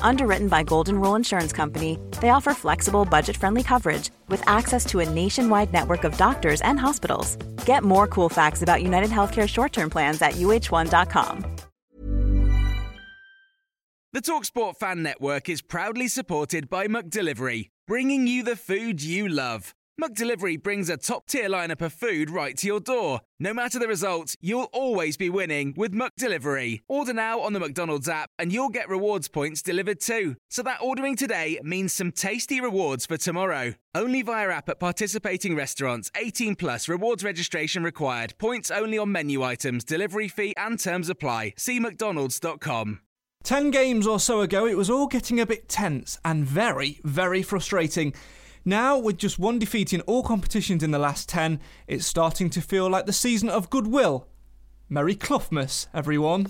Underwritten by Golden Rule Insurance Company, they offer flexible, budget friendly coverage with access to a nationwide network of doctors and hospitals. Get more cool facts about United Healthcare short term plans at uh1.com. The Talksport Fan Network is proudly supported by McDelivery, bringing you the food you love. McDelivery brings a top tier lineup of food right to your door. No matter the result, you'll always be winning with McDelivery. Order now on the McDonald's app and you'll get rewards points delivered too. So that ordering today means some tasty rewards for tomorrow. Only via app at participating restaurants. 18 plus rewards registration required. Points only on menu items, delivery fee and terms apply. See mcdonalds.com. Ten games or so ago, it was all getting a bit tense and very, very frustrating. Now, with just one defeat in all competitions in the last 10, it's starting to feel like the season of goodwill. Merry Cloughmas, everyone.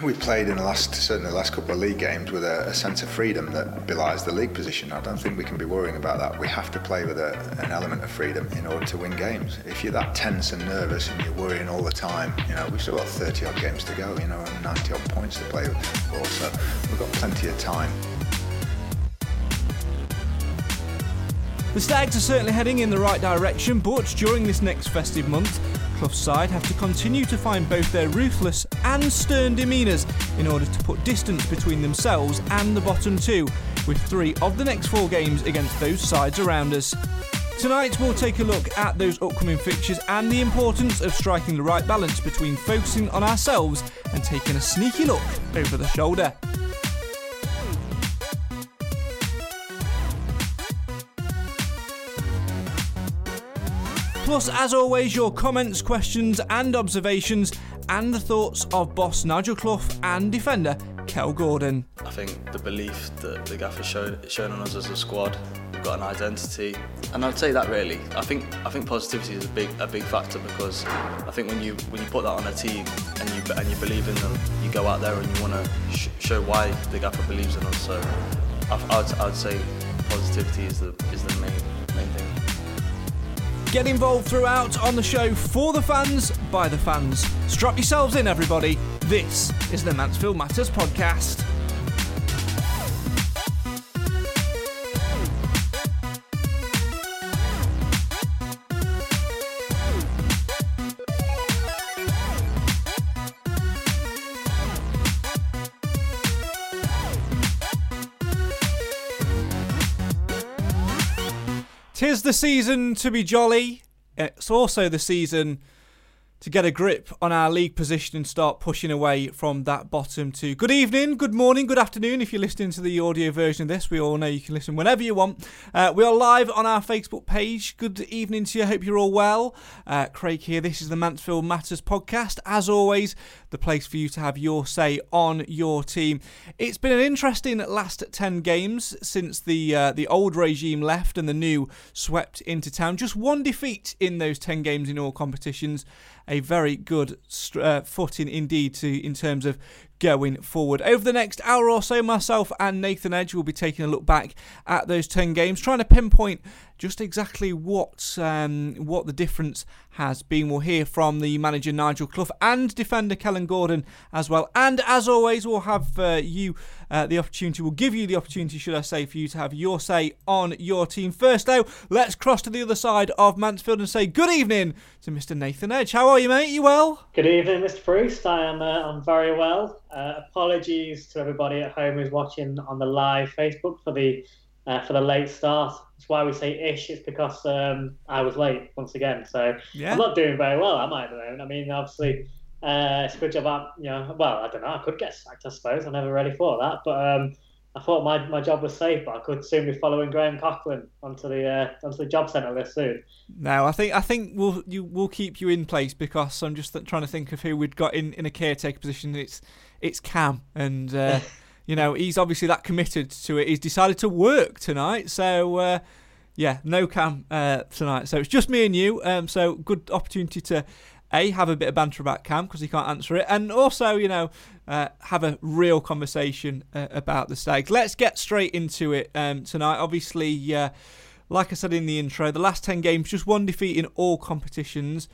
We played in the last, certainly the last couple of league games with a, a, sense of freedom that belies the league position. I don't think we can be worrying about that. We have to play with a, an element of freedom in order to win games. If you're that tense and nervous and you're worrying all the time, you know, we've still got 30 odd games to go, you know, and 90 odd points to play for, so we've got plenty of time. The Stags are certainly heading in the right direction, but during this next festive month, Clough's side have to continue to find both their ruthless and stern demeanours in order to put distance between themselves and the bottom two, with three of the next four games against those sides around us. Tonight, we'll take a look at those upcoming fixtures and the importance of striking the right balance between focusing on ourselves and taking a sneaky look over the shoulder. Plus, as always, your comments, questions, and observations, and the thoughts of boss Nigel Clough and defender Kel Gordon. I think the belief that the gaffer shown, shown on us as a squad, we've got an identity, and I'd say that really. I think I think positivity is a big a big factor because I think when you when you put that on a team and you and you believe in them, you go out there and you want to sh- show why the gaffer believes in us. So I, I'd, I'd say positivity is the is the main main thing. Get involved throughout on the show for the fans, by the fans. Strap yourselves in, everybody. This is the Mansfield Matters podcast. Tis the season to be jolly. It's also the season to get a grip on our league position and start pushing away from that bottom two. Good evening, good morning, good afternoon. If you're listening to the audio version of this, we all know you can listen whenever you want. Uh, we are live on our Facebook page. Good evening to you. Hope you're all well. Uh, Craig here. This is the Mansfield Matters podcast. As always, the place for you to have your say on your team. It's been an interesting last 10 games since the uh, the old regime left and the new swept into town. Just one defeat in those 10 games in all competitions a very good uh, footing indeed to in terms of going forward. Over the next hour or so, myself and Nathan Edge will be taking a look back at those 10 games, trying to pinpoint just exactly what um, what the difference has been. We'll hear from the manager Nigel Clough and defender Kellan Gordon as well. And as always, we'll have uh, you uh, the opportunity, we'll give you the opportunity, should I say, for you to have your say on your team. First, though, let's cross to the other side of Mansfield and say good evening to Mr. Nathan Edge. How are you, mate? You well? Good evening, Mr. Bruce. I am. Uh, I'm very well. Uh, apologies to everybody at home who's watching on the live Facebook for the uh, for the late start. That's why we say ish. It's because um, I was late once again. So yeah. I'm not doing very well, am I? At the moment. I mean, obviously, uh, it's a good job. I'm, you know, well, I don't know. I could get sacked, I suppose. I never really thought that, but um, I thought my, my job was safe. But I could soon be following Graham Coughlan onto the uh, onto the job centre list soon. No, I think I think we'll you will keep you in place because I'm just trying to think of who we'd got in, in a caretaker position. It's it's Cam and. Uh, you know, he's obviously that committed to it. He's decided to work tonight, so uh, yeah, no cam uh, tonight. So it's just me and you. Um, so good opportunity to a have a bit of banter about Cam because he can't answer it, and also you know uh, have a real conversation uh, about the Stags. Let's get straight into it um, tonight. Obviously, uh, like I said in the intro, the last ten games just one defeat in all competitions,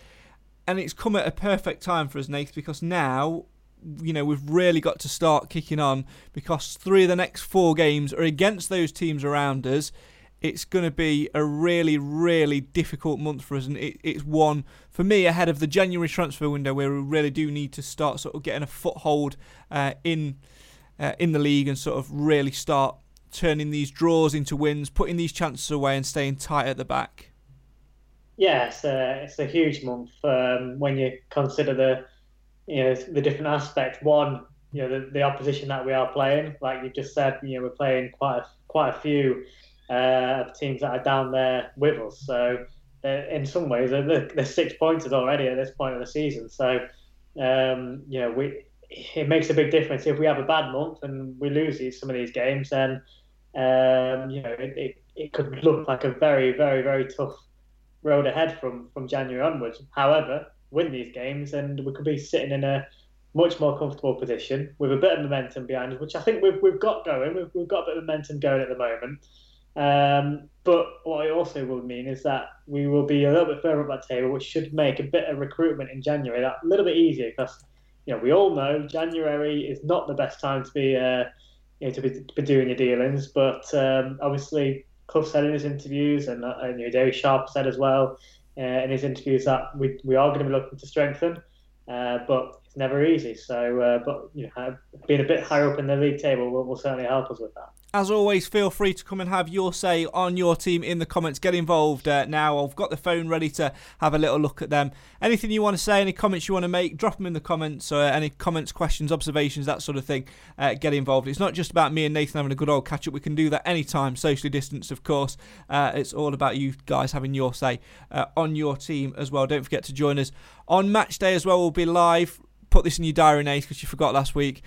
and it's come at a perfect time for us, Nath, because now. You know, we've really got to start kicking on because three of the next four games are against those teams around us it's going to be a really, really difficult month for us, and it, it's one for me ahead of the January transfer window where we really do need to start sort of getting a foothold uh, in uh, in the league and sort of really start turning these draws into wins, putting these chances away, and staying tight at the back. Yeah, it's a, it's a huge month um, when you consider the you know the different aspects. One, you know the, the opposition that we are playing, like you just said, you know we're playing quite a, quite a few uh, teams that are down there with us. So uh, in some ways, they're, they're, six pointers already at this point of the season. So um, you know, we it makes a big difference if we have a bad month and we lose these, some of these games. Then um, you know, it, it, it could look like a very, very, very tough road ahead from from January onwards. However, win these games and we could be sitting in a much more comfortable position with a bit of momentum behind us, which I think we've, we've got going. We've, we've got a bit of momentum going at the moment. Um, but what it also will mean is that we will be a little bit further up that table, which should make a bit of recruitment in January that a little bit easier because you know we all know January is not the best time to be uh, you know to be, to be doing your dealings. But um, obviously, Clough said in his interviews, and, uh, and you know, David Sharpe said as well uh, in his interviews that we we are going to be looking to strengthen, uh, but it's never easy. So, uh, but you know, being a bit higher up in the league table will, will certainly help us with that. As always, feel free to come and have your say on your team in the comments. Get involved uh, now. I've got the phone ready to have a little look at them. Anything you want to say, any comments you want to make, drop them in the comments. Uh, any comments, questions, observations, that sort of thing. Uh, get involved. It's not just about me and Nathan having a good old catch up. We can do that anytime, socially distanced, of course. Uh, it's all about you guys having your say uh, on your team as well. Don't forget to join us on match day as well. We'll be live put this in your diary, Nate, because you forgot last week.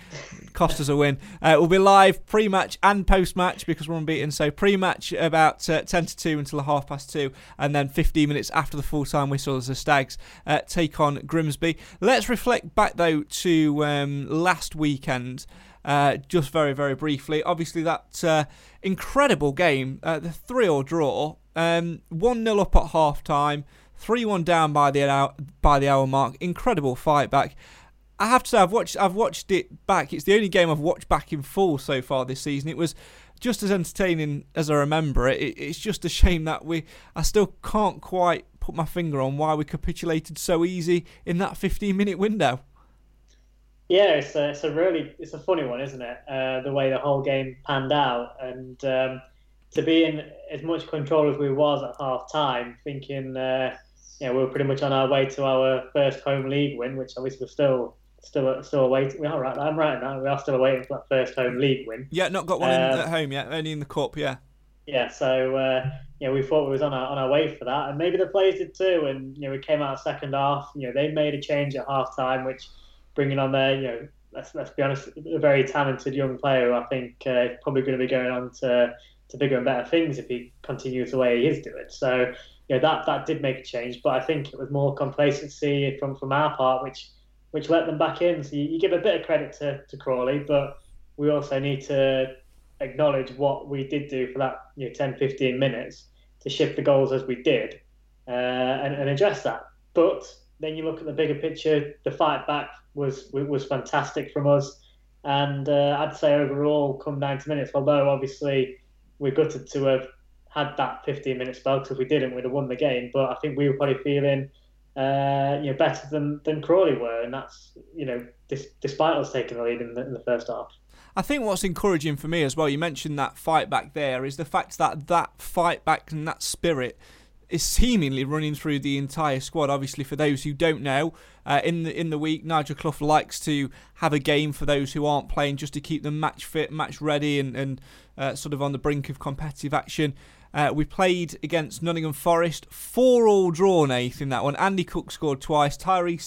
Cost us a win. Uh, we'll be live pre-match and post-match because we're unbeaten. So pre-match about uh, 10 to 2 until half past 2, and then 15 minutes after the full-time whistle as the Stags uh, take on Grimsby. Let's reflect back, though, to um, last weekend. Uh, just very, very briefly. Obviously, that uh, incredible game, uh, the 3 or draw, um, 1 0 up at half time, 3 1 down by the, hour, by the hour mark. Incredible fight back. I have to say I've watched I've watched it back. It's the only game I've watched back in full so far this season. It was just as entertaining as I remember it. it it's just a shame that we I still can't quite put my finger on why we capitulated so easy in that 15 minute window. Yeah, it's a, it's a really it's a funny one, isn't it? Uh, the way the whole game panned out, and um, to be in as much control as we was at half time, thinking uh, know, we were pretty much on our way to our first home league win, which obviously we're still still still waiting. We are right. I'm right now. We are still waiting for that first home league win. Yeah, not got one um, at home yet. Only in the cup. Yeah. Yeah. So uh, you know, we thought we was on our on our way for that, and maybe the players did too. And you know, we came out second half. You know, they made a change at half time, which bringing on their you know. Let's, let's be honest, a very talented young player who I think uh, is probably going to be going on to, to bigger and better things if he continues the way he is doing. So, you know, that, that did make a change, but I think it was more complacency from, from our part, which which let them back in. So you, you give a bit of credit to, to Crawley, but we also need to acknowledge what we did do for that you know 10 15 minutes to shift the goals as we did uh, and, and address that. But then you look at the bigger picture the fight back was was fantastic from us. And uh, I'd say overall come 90 minutes although obviously we're gutted to have had that 15 minute spell because if we didn't we'd have won the game. But I think we were probably feeling uh, you know, better than, than Crawley were, and that's you know, dis- despite us taking the lead in the, in the first half. I think what's encouraging for me as well, you mentioned that fight back there, is the fact that that fight back and that spirit is seemingly running through the entire squad. Obviously, for those who don't know, uh, in the in the week, Nigel Clough likes to have a game for those who aren't playing, just to keep them match fit, match ready, and and uh, sort of on the brink of competitive action. Uh, we played against Nottingham Forest, four all drawn eighth in that one. Andy Cook scored twice. Tyree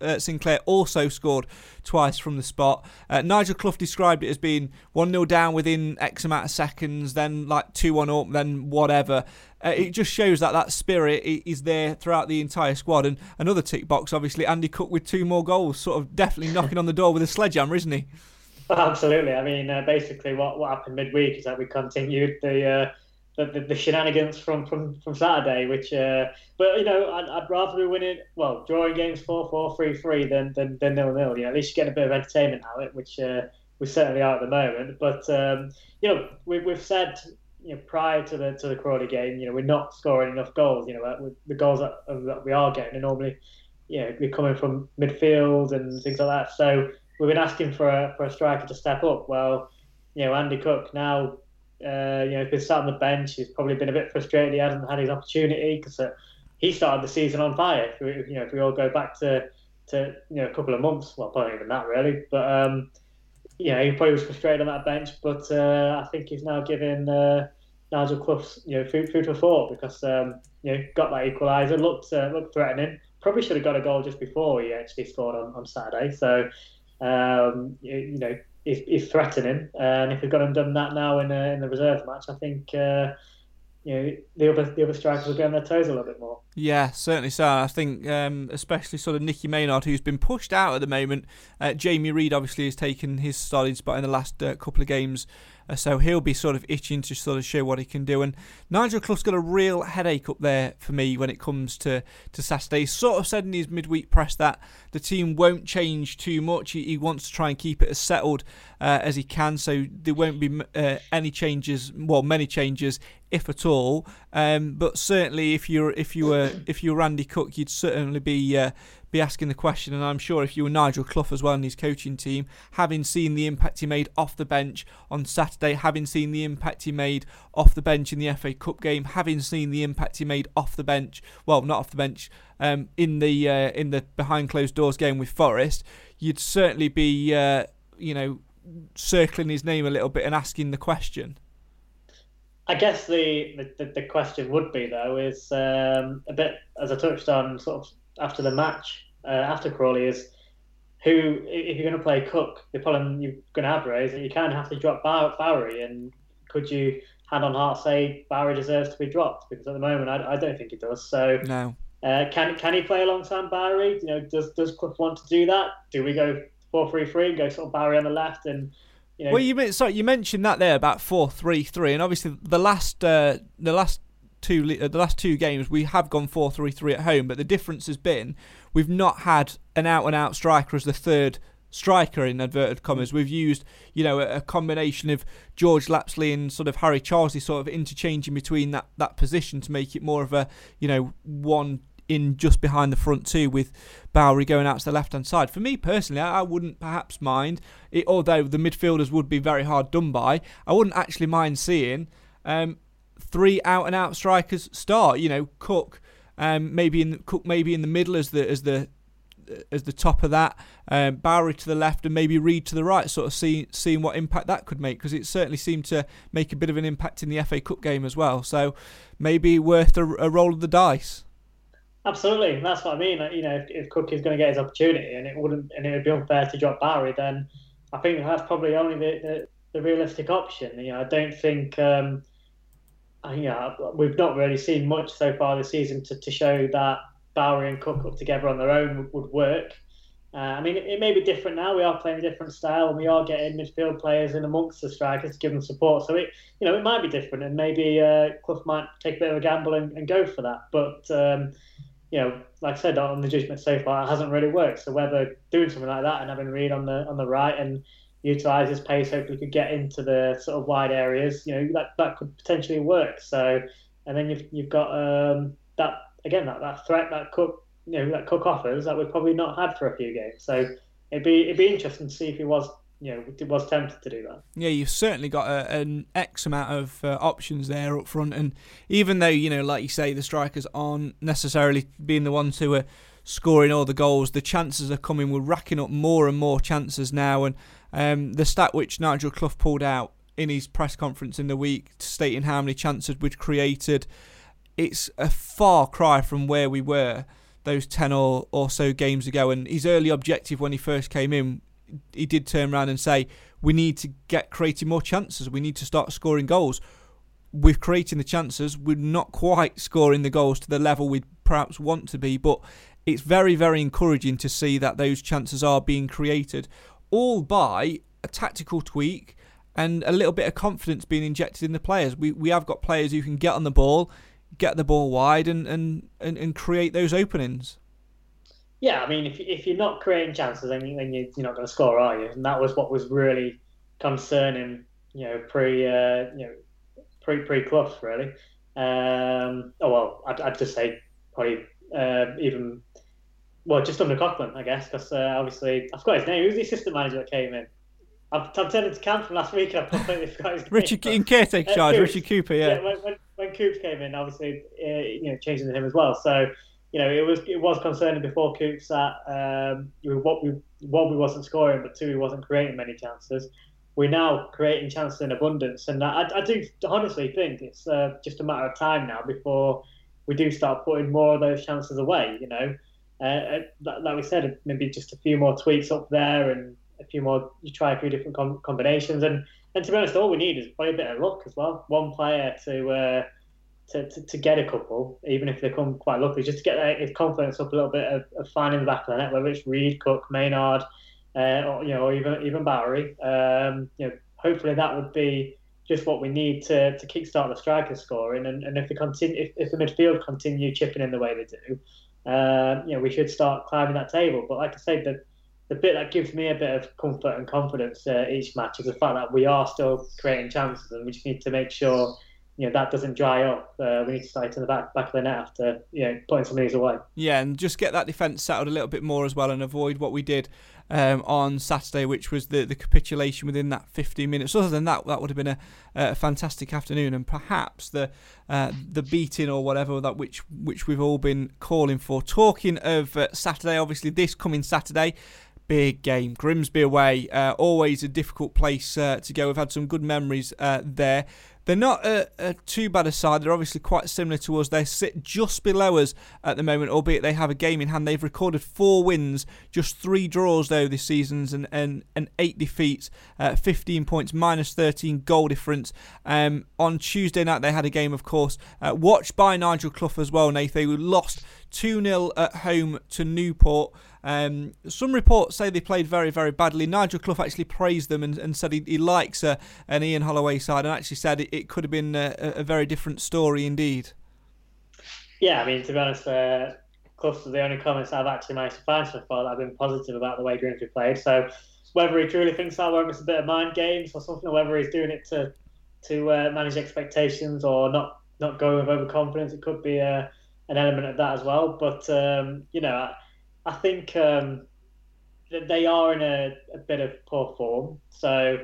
uh, Sinclair also scored twice from the spot. Uh, Nigel Clough described it as being 1 0 down within X amount of seconds, then like 2 1 up, then whatever. Uh, it just shows that that spirit is there throughout the entire squad. And another tick box, obviously, Andy Cook with two more goals, sort of definitely knocking on the door with a sledgehammer, isn't he? Absolutely. I mean, uh, basically, what, what happened midweek is that we continued the, uh, the, the, shenanigans from, from, from Saturday. Which, uh, but you know, I'd, I'd rather be winning, well, drawing games 4-4, 3-3 than than than nil nil. You know, at least you get a bit of entertainment out of it, which uh, we certainly are at the moment. But um, you know, we, we've said you know, prior to the to the Crawley game, you know, we're not scoring enough goals. You know, the goals that, that we are getting are normally, you know, we're coming from midfield and things like that. So we've been asking for a for a striker to step up. Well, you know, Andy Cook now, uh, you know, he's sat on the bench. He's probably been a bit frustrated he hasn't had his opportunity because uh, he started the season on fire. If we, you know, if we all go back to to you know a couple of months, well, probably even that really, but. um yeah, he probably was frustrated on that bench, but uh, I think he's now giving uh, Nigel Clough, you know, food, food for thought because um, you know got that equaliser, looked uh, looked threatening. Probably should have got a goal just before he actually scored on, on Saturday. So um, you, you, know he's, threatening, and if he's got him done that now in in the reserve match, I think uh, you know the other the other strikers will get on their toes a little bit more. Yeah, certainly so. I think um, especially sort of Nicky Maynard, who's been pushed out at the moment. Uh, Jamie Reid obviously has taken his starting spot in the last uh, couple of games uh, so he'll be sort of itching to sort of show what he can do. And Nigel Clough's got a real headache up there for me when it comes to, to Saturday. He sort of said in his midweek press that the team won't change too much. He, he wants to try and keep it as settled uh, as he can, so there won't be uh, any changes, well, many changes, if at all. Um, but certainly, if you're if you were if you're Andy Cook, you'd certainly be uh, be asking the question, and I'm sure if you were Nigel Clough as well in his coaching team, having seen the impact he made off the bench on Saturday, having seen the impact he made off the bench in the FA Cup game, having seen the impact he made off the bench, well, not off the bench, um, in the uh, in the behind closed doors game with Forest, you'd certainly be, uh, you know, circling his name a little bit and asking the question. I guess the, the, the question would be though is um, a bit as I touched on sort of after the match, uh, after Crawley, is who, if you're going to play Cook, the problem you're going to have is that you of have to drop Bowery. And could you, hand on heart, say Bowery deserves to be dropped? Because at the moment, I, I don't think he does. So, no. Uh, can can he play alongside Bowery? You know, does does Clough want to do that? Do we go four three three and go sort of Bowery on the left and you know? Well, you sorry, you mentioned that there about four three three, and obviously the last uh, the last two uh, the last two games we have gone 4-3-3 at home, but the difference has been we've not had an out and out striker as the third striker in inverted commas. We've used, you know, a, a, combination of George Lapslie and sort of Harry Charsley sort of interchanging between that, that position to make it more of a, you know, one in just behind the front two with Bowery going out to the left hand side. For me personally, I, I wouldn't perhaps mind it, although the midfielders would be very hard done by. I wouldn't actually mind seeing um, three out and out strikers start. You know, Cook, um, maybe in the, Cook maybe in the middle as the as the as the top of that, um, Bowery to the left, and maybe Reid to the right. Sort of seeing seeing what impact that could make because it certainly seemed to make a bit of an impact in the FA Cup game as well. So maybe worth a, a roll of the dice. Absolutely, that's what I mean. You know, if, if Cook is going to get his opportunity, and it wouldn't, and it would be unfair to drop Bowery, then I think that's probably only the, the, the realistic option. You know, I don't think um, yeah, we've not really seen much so far this season to, to show that Bowery and Cook up together on their own would, work. Uh, I mean, it, it, may be different now. We are playing a different style, and we are getting midfield players in amongst the strikers to give them support. So it, you know, it might be different, and maybe uh, Clough might take a bit of a gamble and, and go for that. But um, you know, like I said, on the judgment so far, it hasn't really worked. So whether doing something like that and having Reid on the on the right and utilize his pace, hopefully could get into the sort of wide areas. You know, that, that could potentially work. So, and then you've, you've got um, that, again, that, that threat that Cook, you know, that Cook offers that we've probably not had for a few games. So it'd be, it'd be interesting to see if he was, you know, was tempted to do that. Yeah, you've certainly got a, an X amount of uh, options there up front. And even though, you know, like you say, the strikers aren't necessarily being the ones who are scoring all the goals, the chances are coming. We're racking up more and more chances now. And um, the stat which Nigel Clough pulled out in his press conference in the week, stating how many chances we'd created. It's a far cry from where we were those 10 or, or so games ago. And his early objective when he first came in, he did turn around and say, we need to get creating more chances. We need to start scoring goals. We're creating the chances. We're not quite scoring the goals to the level we perhaps want to be, but it's very, very encouraging to see that those chances are being created, all by a tactical tweak and a little bit of confidence being injected in the players. We we have got players who can get on the ball, get the ball wide, and and, and, and create those openings. Yeah, I mean, if, if you're not creating chances, then, you, then you're not going to score, are you? And that was what was really concerning, you know, pre, uh, you know, pre pre Clough, really. Um, oh well, I'd, I'd just say probably uh, even well, just under Coughlan, I guess, because uh, obviously I forgot his name. Who's the assistant manager that came in? I've, I've turned into camp from last week and I completely forgot his name. Richard in caretaker uh, charge, Richard Cooper, yeah. yeah when, when, when Coops came in, obviously, uh, you know, changing him as well. So, you know, it was it was concerning before Coops that um, what we one we wasn't scoring, but two we wasn't creating many chances. We're now creating chances in abundance, and I, I do honestly think it's uh, just a matter of time now before we do start putting more of those chances away. You know, uh, uh like we said, maybe just a few more tweaks up there and a few more. You try a few different com- combinations, and and to be honest, all we need is probably a bit of luck as well. One player to. Uh, to, to, to, get a couple, even if they come quite lucky, just to get their, confidence up a little bit of, of finding the back of the net, whether it's Reid, Cook, Maynard, uh, or, you know, or even even Bowery. Um, you know, hopefully that would be just what we need to, to kickstart the striker scoring. And, and if the continue, if, if the midfield continue chipping in the way they do, uh, you know, we should start climbing that table. But like I said, the the bit that gives me a bit of comfort and confidence uh, each match is the fact that we are still creating chances, and we just need to make sure you know that doesn't dry up. Uh, we need to start in the back back of the net after you know putting some of these away. Yeah, and just get that defence settled a little bit more as well, and avoid what we did um, on Saturday, which was the, the capitulation within that 15 minutes. Other than that, that would have been a, a fantastic afternoon, and perhaps the uh, the beating or whatever that which which we've all been calling for. Talking of uh, Saturday, obviously this coming Saturday. Big game, Grimsby away. Uh, always a difficult place uh, to go. We've had some good memories uh, there. They're not a, too bad a side. They're obviously quite similar to us. They sit just below us at the moment, albeit they have a game in hand. They've recorded four wins, just three draws though this season, and and, and eight defeats, uh, 15 points, minus 13 goal difference. Um, on Tuesday night they had a game, of course, uh, watched by Nigel Clough as well. Nathan, they lost 2 0 at home to Newport. Um, some reports say they played very, very badly. Nigel Clough actually praised them and, and said he, he likes uh, an Ian Holloway side and actually said it, it could have been a, a, very different story indeed. Yeah, I mean, to be honest, uh, Clough's the only comments I've actually managed to find so far that have been positive about the way Grimsby played. So whether he truly thinks that, whether it's a bit of mind games or something, or whether he's doing it to to uh, manage expectations or not not going with overconfidence, it could be uh, an element of that as well. But um, you know, I think um, that they are in a, a, bit of poor form, so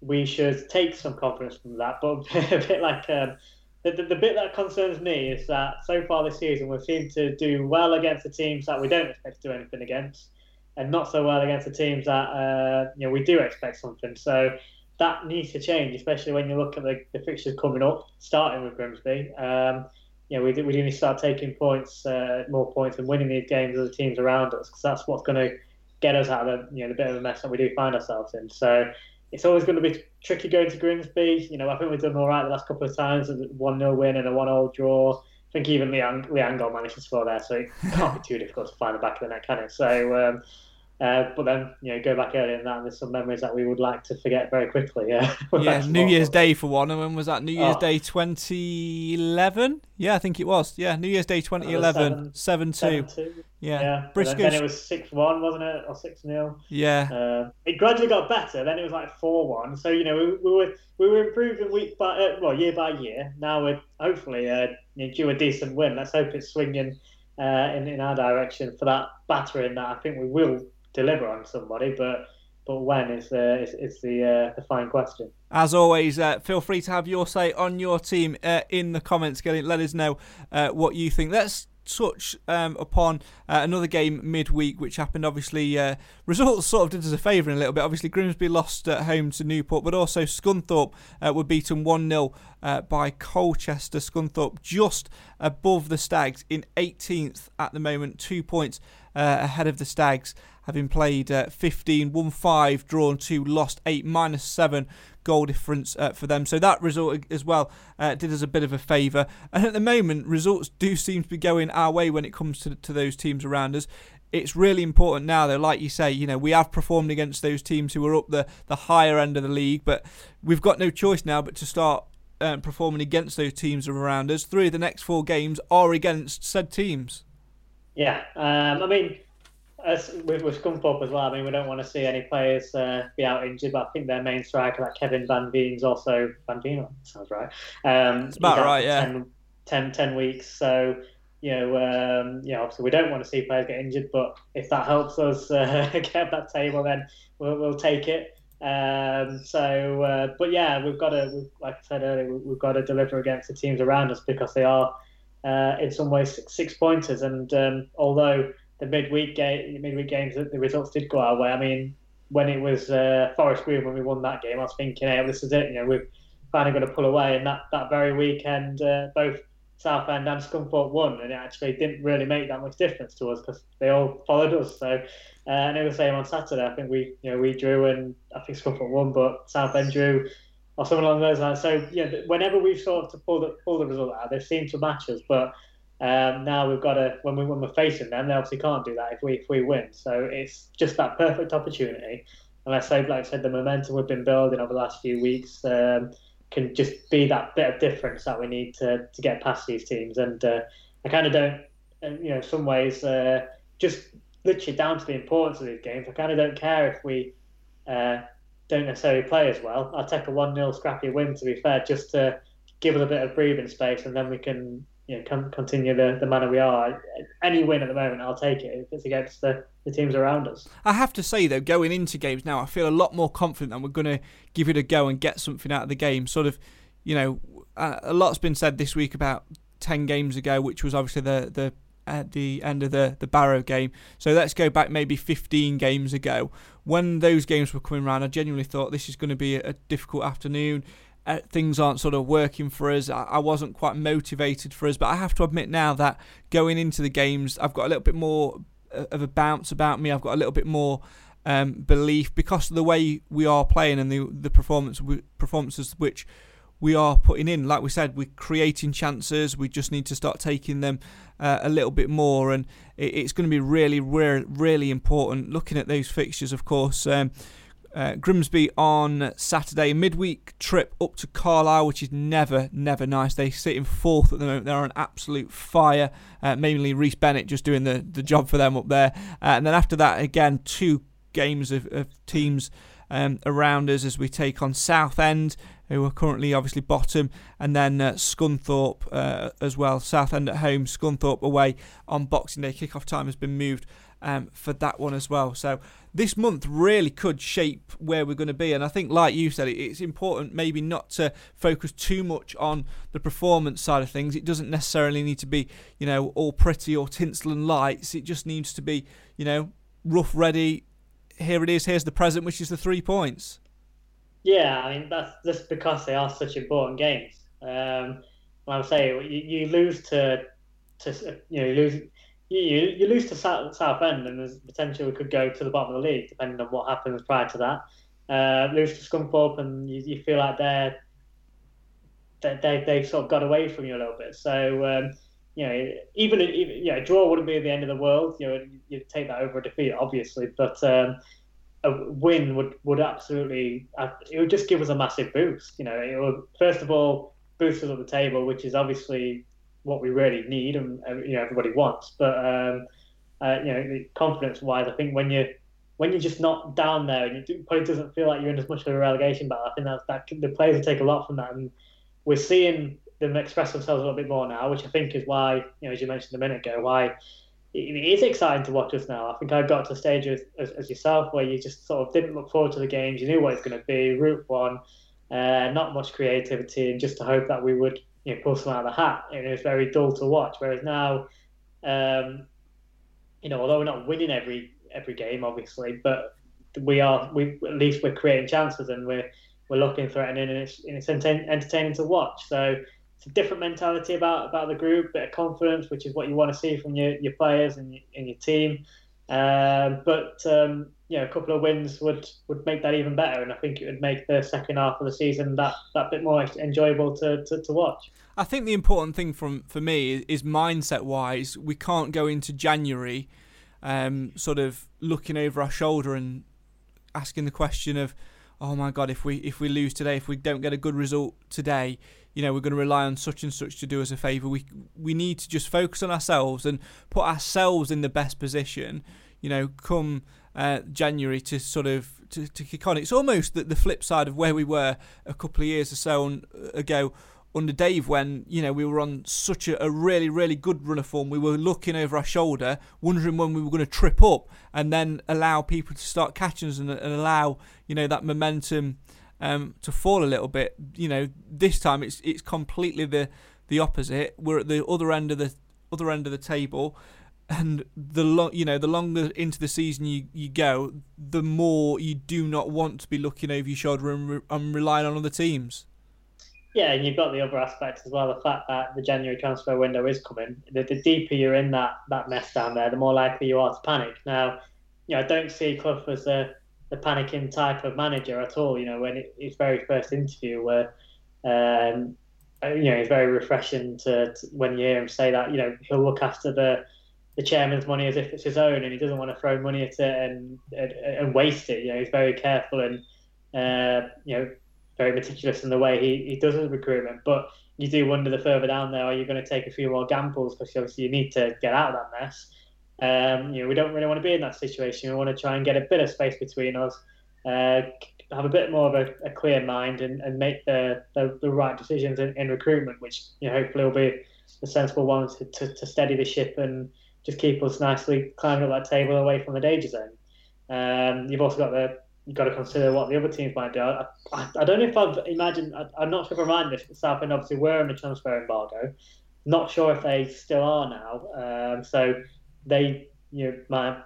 we should take some confidence from that. But a bit like um, the, the, the, bit that concerns me is that so far this season we've seemed to do well against the teams that we don't expect to do anything against, and not so well against the teams that uh, you know we do expect something. So that needs to change, especially when you look at the, the fixtures coming up, starting with Grimsby. Um, you know, we, we need to start taking points, uh, more points, and winning these games as the teams around us, because that's what's going to get us out of the, you know the bit of a mess that we do find ourselves in. So it's always going to be tricky going to Grimsby. You know, I think we've done all right the last couple of times, a one 0 win and a one 0 draw. I think even Liang, Liango managed to score there, so it can't be too difficult to find the back of the net, can it? So um, uh, but then, you know, go back earlier than that, and there's some memories that we would like to forget very quickly. Yeah, yeah. New Year's Day for one. And when was that? New Year's oh. Day 2011. Yeah, I think it was. Yeah, New Year's Day 2011. Seven, two. Yeah, yeah. Then, then, it was six one, wasn't it, or six 0 Yeah. Uh, it gradually got better. Then it was like four one. So you know, we, we, were we were improving week by uh, well year by year. Now we're hopefully uh, you know, due a decent win. Let's hope it's swinging. Uh, in, in our direction for that battering that I think we will deliver on somebody, but but when is uh, is, the uh, the fine question. As always, uh, feel free to have your say on your team uh, in the comments. Get let us know uh, what you think. Let's touch um, upon uh, another game midweek, which happened. Obviously, results sort of did us a favour in a little bit. Obviously, Grimsby lost at home to Newport, but also Scunthorpe were beaten 1 0 uh, by Colchester. Scunthorpe just above the Stags in 18th at the moment, two points ahead of the Stags having played uh, 15, won 5, drawn 2, lost 8, minus 7 goal difference uh, for them. So that result as well uh, did us a bit of a favour. And at the moment, results do seem to be going our way when it comes to, to those teams around us. It's really important now, though, like you say, you know, we have performed against those teams who are up the, the higher end of the league, but we've got no choice now but to start um, performing against those teams around us. Three of the next four games are against said teams. Yeah, um, I mean, as with, with Scunthorpe as well, I mean, we don't want to see any players uh, be out injured, but I think their main striker, like Kevin Van Veen's also Van Veen, sounds right. Um, it's about right, yeah. 10, 10, 10, weeks, so you know, um, you know, obviously we don't want to see players get injured, but if that helps us uh, get that table, then we'll, we'll take it. Um, so, uh, but yeah, we've got to, like I said earlier, we've got to deliver against the teams around us because they are, uh, in some ways, six, six pointers. And um, although the midweek game, midweek games, the results did go our way. I mean, when it was uh, Forest Green when we won that game, I was thinking, hey, this is it. You know, we've finally got to pull away. And that, that very weekend, uh, both Southend and Scunthorpe won, and it actually didn't really make that much difference to us because they all followed us. So, uh, and it was the same on Saturday. I think we, you know, we drew and I think Scunthorpe won, but Southend drew or something along those lines. So, yeah, whenever we've sort of to pull the pull the result out, they seem to match us, but um, now we've got to when we when we're facing them, they obviously can't do that if we if we win. So it's just that perfect opportunity. And I say, like I said, the momentum we've been building over the last few weeks um, can just be that bit of difference that we need to to get past these teams. And uh, I kind of don't, you know, in some ways, uh, just literally down to the importance of these games. I kind of don't care if we uh, don't necessarily play as well. I'll take a one 0 scrappy win to be fair, just to give us a bit of breathing space, and then we can you know, come, continue the, the manner we are. Any win at the moment, I'll take it if it's against the, the teams around us. I have to say, though, going into games now, I feel a lot more confident that we're going to give it a go and get something out of the game. Sort of, you know, a lot's been said this week about 10 games ago, which was obviously the, the at the end of the, the Barrow game. So let's go back maybe 15 games ago. When those games were coming around, I genuinely thought this is going to be a difficult afternoon uh, things aren't sort of working for us. I, I, wasn't quite motivated for us, but I have to admit now that going into the games, I've got a little bit more uh, of a bounce about me. I've got a little bit more um, belief because of the way we are playing and the the performance performances which we are putting in. Like we said, we're creating chances. We just need to start taking them uh, a little bit more, and it, it's going to be really, really, really important. Looking at those fixtures, of course. Um, uh, Grimsby on Saturday, midweek trip up to Carlisle, which is never, never nice. They sit in fourth at the moment. They're on absolute fire. Uh, mainly Rhys Bennett just doing the, the job for them up there. Uh, and then after that, again, two games of, of teams um, around us as we take on Southend, who are currently obviously bottom, and then uh, Scunthorpe uh, as well. Southend at home, Scunthorpe away on Boxing Day. Kickoff time has been moved um, for that one as well. So this month really could shape where we're going to be. And I think, like you said, it's important maybe not to focus too much on the performance side of things. It doesn't necessarily need to be, you know, all pretty or tinsel and lights. It just needs to be, you know, rough, ready. Here it is. Here's the present, which is the three points. Yeah, I mean that's just because they are such important games. Um, I would say you, you lose to, to you know, you lose you you lose to South, Southend, and there's potential we could go to the bottom of the league depending on what happens prior to that. Uh, lose to Scunthorpe, and you, you feel like they're they, they they've sort of got away from you a little bit. So um, you know, even, even yeah, a draw wouldn't be the end of the world. You know, you'd take that over a defeat, obviously, but um, a win would would absolutely uh, it would just give us a massive boost. You know, it would first of all boost us at the table, which is obviously what we really need and you know everybody wants. But um, uh, you know, confidence wise, I think when you when you're just not down there and it probably doesn't feel like you're in as much of a relegation battle, I think that that the players will take a lot from that, and we're seeing them express themselves a little bit more now, which I think is why you know as you mentioned a minute ago why. It is exciting to watch us now. I think I got to a stage as, as, as yourself where you just sort of didn't look forward to the games. You knew what it's going to be, route one, uh, not much creativity, and just to hope that we would you know, pull out of the hat. And it was very dull to watch. Whereas now, Um, you know, although we're not winning every every game, obviously, but we are. We at least we're creating chances and we're we're looking threatening, and it's and it's entertaining to watch. So it's a different mentality about about the group, bit of confidence, which is what you want to see from your, your players and your, and your team. Um, but um, a couple of wins would, would make that even better, and I think it would make the second half of the season that, that bit more enjoyable to, to, to watch. I think the important thing from for me is mindset wise, we can't go into January um, sort of looking over our shoulder and asking the question of, oh my God, if we if we lose today, if we don't get a good result today, you know, we're going to rely on such and such to do us a favour. We we need to just focus on ourselves and put ourselves in the best position. You know, come uh, January to sort of to, to kick on. It's almost the, the flip side of where we were a couple of years or so on, ago under Dave when you know we were on such a, a, really really good run of form. We were looking over our shoulder, wondering when we were going to trip up, and then allow people to start catching us and, and allow you know that momentum um, to fall a little bit. You know, this time it's it's completely the the opposite. We're at the other end of the other end of the table, and the lo- you know the longer into the season you, you go, the more you do not want to be looking over your shoulder and, re- and relying on other teams. Yeah, and you've got the other aspect as well. The fact that the January transfer window is coming. The, the deeper you're in that, that mess down there, the more likely you are to panic. Now, you know, I don't see Clough as a the panicking type of manager at all. You know, when it, his very first interview, where um, you know, it's very refreshing to, to, when you hear him say that. You know, he'll look after the the chairman's money as if it's his own, and he doesn't want to throw money at it and and, and waste it. You know, he's very careful and uh, you know very meticulous in the way he, he does his recruitment. But you do wonder the further down there, are you going to take a few more gambles because obviously you need to get out of that mess. Um, you know, we don't really want to be in that situation. We want to try and get a bit of space between us, uh, have a bit more of a, a clear mind, and, and make the, the, the right decisions in, in, recruitment, which you know, hopefully will be the sensible ones to, to, to, steady the ship and just keep us nicely climbing up that table away from the danger zone. Um, you've also got the you've got to consider what the other teams might do. I, I, I don't know if I've imagined. I, am not sure if I reminded this. Southend obviously were in the transfer embargo. Not sure if they still are now. Um, so they you know might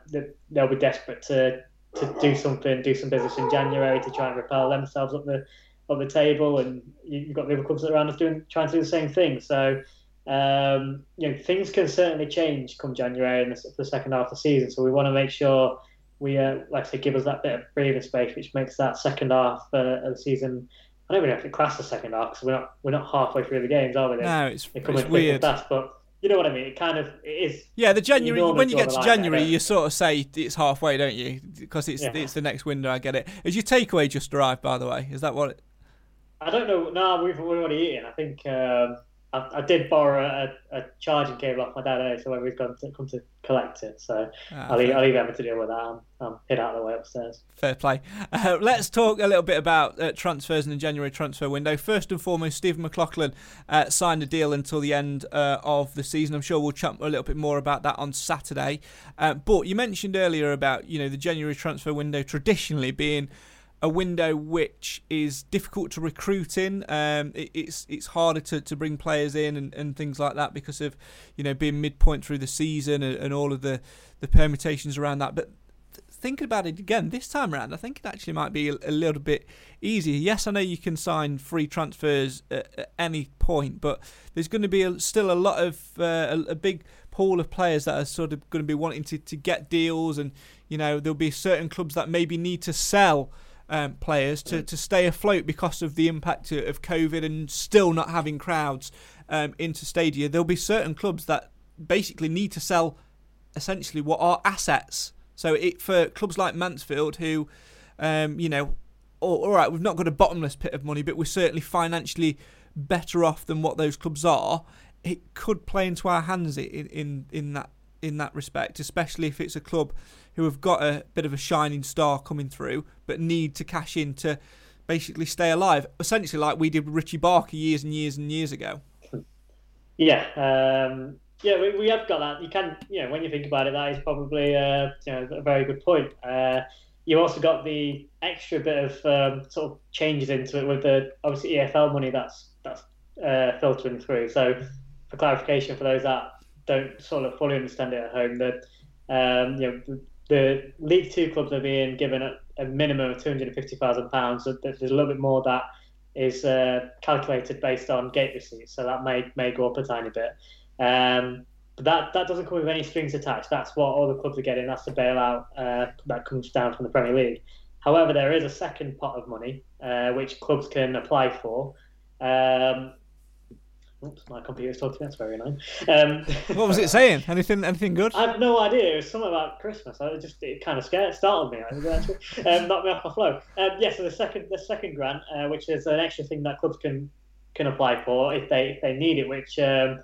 they'll be desperate to to do something, do some business in January to try and repel themselves up the up the table, and you've got the other clubs around us doing trying to do the same thing. So um, you know things can certainly change come January and the, the second half of the season. So we want to make sure we uh, like I say give us that bit of breathing space, which makes that second half uh, of the season. I don't even know if it class the second half because we're not we're not halfway through the games, are we? No, it's, it's weird. Fast, but you know what I mean? It kind of it is. Yeah, the January when you get to January, there, you sort of say it's halfway, don't you? Because it's yeah. it's the next window. I get it. Is your takeaway just arrived? By the way, is that what? It... I don't know. No, we've we've already eaten. I think um, I, I, did borrow a, a, charging cable off my dad earlier, so when we've come to come to collect it, so ah, I'll, leave, I'll leave Emma to deal with that. I'm, I'm hid out of the way upstairs. Fair play. Uh, let's talk a little bit about uh, transfers in the January transfer window. First and foremost, Stephen McLaughlin uh, signed a deal until the end uh, of the season. I'm sure we'll chat a little bit more about that on Saturday. Uh, but you mentioned earlier about you know the January transfer window traditionally being a window which is difficult to recruit in. Um, it, it's it's harder to, to bring players in and, and things like that because of you know being midpoint through the season and, and all of the, the permutations around that. But thinking about it again this time around, I think it actually might be a, a little bit easier. Yes, I know you can sign free transfers at, at any point, but there's going to be a, still a lot of uh, a, a big pool of players that are sort of going to be wanting to, to get deals and you know there'll be certain clubs that maybe need to sell um, players to, to stay afloat because of the impact of COVID and still not having crowds um, into stadia. There'll be certain clubs that basically need to sell essentially what are assets. So it for clubs like Mansfield, who, um, you know, all, all right, we've not got a bottomless pit of money, but we're certainly financially better off than what those clubs are. It could play into our hands in in, in that in that respect, especially if it's a club who have got a bit of a shining star coming through, but need to cash in to basically stay alive. Essentially, like we did with Richie Barker years and years and years ago. Yeah, um, yeah, we, we have got that. You can, you know, when you think about it, that is probably uh, you know, a very good point. Uh, you also got the extra bit of um, sort of changes into it with the obviously EFL money that's that's uh, filtering through. So, for clarification, for those that don't sort of fully understand it at home, that um, you know the, League Two clubs are being given a, a minimum of two hundred and fifty thousand pounds. So there's a little bit more that is uh, calculated based on gate receipts, so that may may go up a tiny bit. Um, but that that doesn't come with any strings attached. That's what all the clubs are getting. That's the bailout uh, that comes down from the Premier League. However, there is a second pot of money uh, which clubs can apply for. Um, oops, my computer's talking. That's very annoying. Um, what was it saying? Anything? Anything good? I have no idea. It was something about Christmas. I just it kind of scared, startled me. um, knocked me off my flow. Um, yeah. So the second, the second grant, uh, which is an extra thing that clubs can can apply for if they if they need it, which. Um,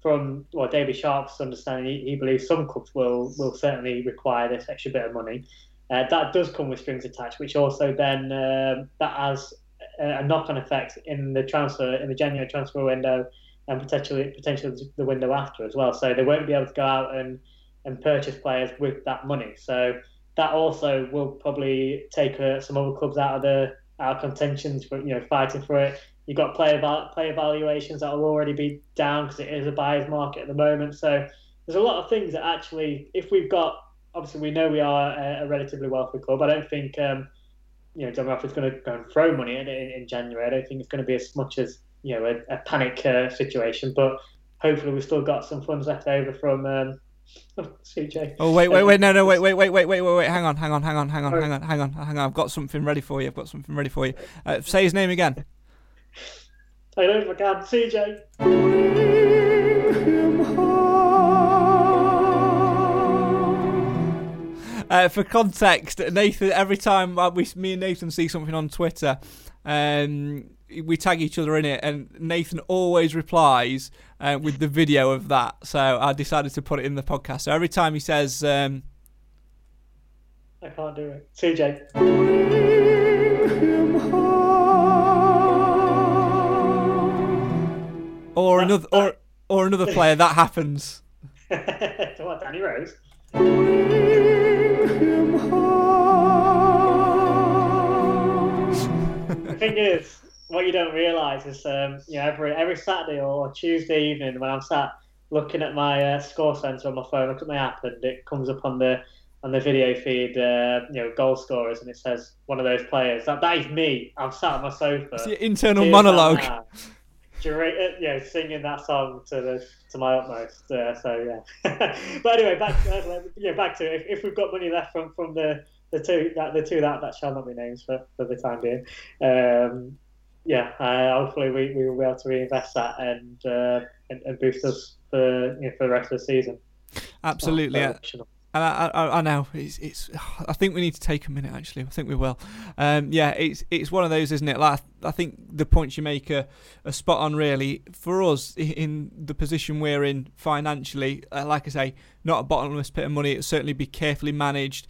from well, David Sharpe's understanding, he, he, believes some clubs will will certainly require this extra bit of money. Uh, that does come with strings attached, which also then uh, that has a knock-on effect in the transfer in the January transfer window and potentially potentially the window after as well. So they won't be able to go out and and purchase players with that money. So that also will probably take uh, some other clubs out of the out of contentions for you know fighting for it. You've got player player valuations that will already be down because it is a buyer's market at the moment. So there's a lot of things that actually, if we've got, obviously we know we are a, a relatively wealthy club. I don't think um, you know John is going to go and throw money in, in January. I don't think it's going to be as much as you know a, a panic uh, situation, but hopefully we've still got some funds left over from. Um, Oh, CJ. Oh wait, wait, wait! No, no, wait, wait, wait, wait, wait, wait, wait! Hang on, hang on, hang on, hang on, hang on, hang on, hang on! I've got something ready for you. I've got something ready for you. Uh, say his name again. I don't know if I can. CJ. Uh, for context, Nathan, every time uh, we, me and Nathan see something on Twitter, um, we tag each other in it, and Nathan always replies uh, with the video of that. So I decided to put it in the podcast. So every time he says, um, "I can't do it," CJ. or another or or another player that happens. what, Danny Rose? the thing is, what you don't realise is, um, you know, every every Saturday or Tuesday evening when I'm sat looking at my uh, score centre on my phone, look at my app, and it comes up on the on the video feed, uh, you know, goal scorers, and it says one of those players. That that is me. I'm sat on my sofa. It's your internal monologue yeah, singing that song to the to my utmost. Uh, so yeah. but anyway, back uh, yeah, back to if, if we've got money left from from the the two that the two that that shall not be names for, for the time being. Um, yeah, uh, hopefully we, we will be able to reinvest that and uh, and, and, boost us for you know, for the rest of the season. Absolutely. Yeah. And I, I, I, know it's, it's. I think we need to take a minute. Actually, I think we will. Um, yeah, it's it's one of those, isn't it? Like I think the points you make are, are spot on. Really, for us in the position we're in financially, uh, like I say, not a bottomless pit of money. It'll certainly be carefully managed.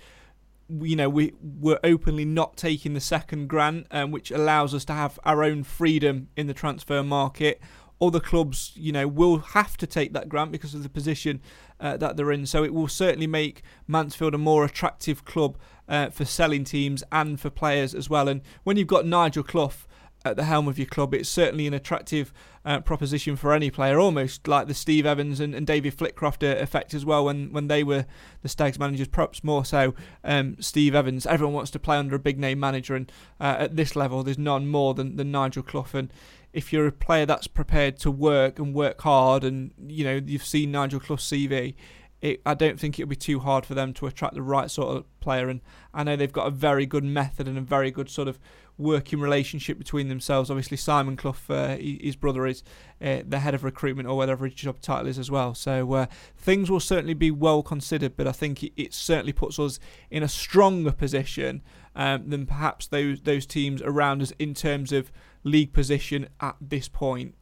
You know, we we're openly not taking the second grant, um, which allows us to have our own freedom in the transfer market other clubs, you know, will have to take that grant because of the position uh, that they're in. So it will certainly make Mansfield a more attractive club uh, for selling teams and for players as well. And when you've got Nigel Clough at the helm of your club, it's certainly an attractive uh, proposition for any player, almost like the Steve Evans and, and David Flitcroft effect as well when, when they were the Stags managers, perhaps more so um, Steve Evans. Everyone wants to play under a big name manager, and uh, at this level, there's none more than, than Nigel Clough. And if you're a player that's prepared to work and work hard, and you know you've seen Nigel Clough's CV, it, I don't think it'll be too hard for them to attract the right sort of player. And I know they've got a very good method and a very good sort of working relationship between themselves. Obviously, Simon Clough, uh, his brother, is uh, the head of recruitment or whatever his job title is as well. So uh, things will certainly be well considered, but I think it, certainly puts us in a stronger position um, than perhaps those those teams around us in terms of league position at this point.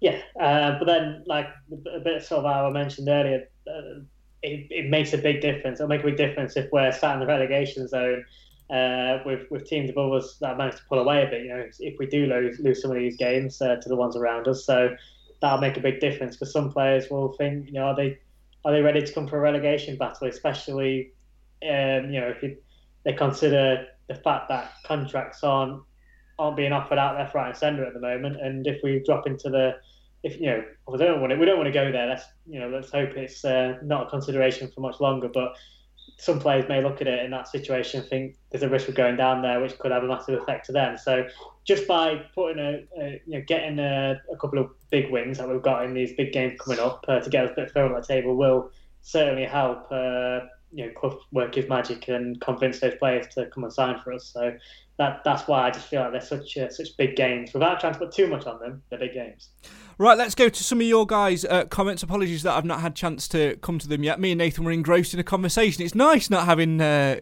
Yeah, uh, but then like a bit of how I mentioned earlier, uh, it, it makes a big difference. It'll make a big difference if we're sat in the relegation zone uh, with with teams above us that managed to pull away a bit. You know, if we do lose lose some of these games uh, to the ones around us, so that'll make a big difference because some players will think, you know, are they are they ready to come for a relegation battle, especially um, you know if you, they consider the fact that contracts aren't aren't being offered out left, right, and centre at the moment. And if we drop into the if you know, we don't want to, we don't want to go there. Let's you know, let's hope it's uh, not a consideration for much longer. But some players may look at it in that situation and think there's a risk of going down there, which could have a massive effect to them. So just by putting a, a you know, getting a, a, couple of big wins that we've got in these big games coming up uh, to get us a bit further on the table will certainly help. Uh, you know, Clough work his magic and convince those players to come and sign for us. So that that's why I just feel like they're such uh, such big games. Without trying to put too much on them, they're big games. Right, let's go to some of your guys' uh, comments. Apologies that I've not had chance to come to them yet. Me and Nathan were engrossed in a conversation. It's nice not having uh,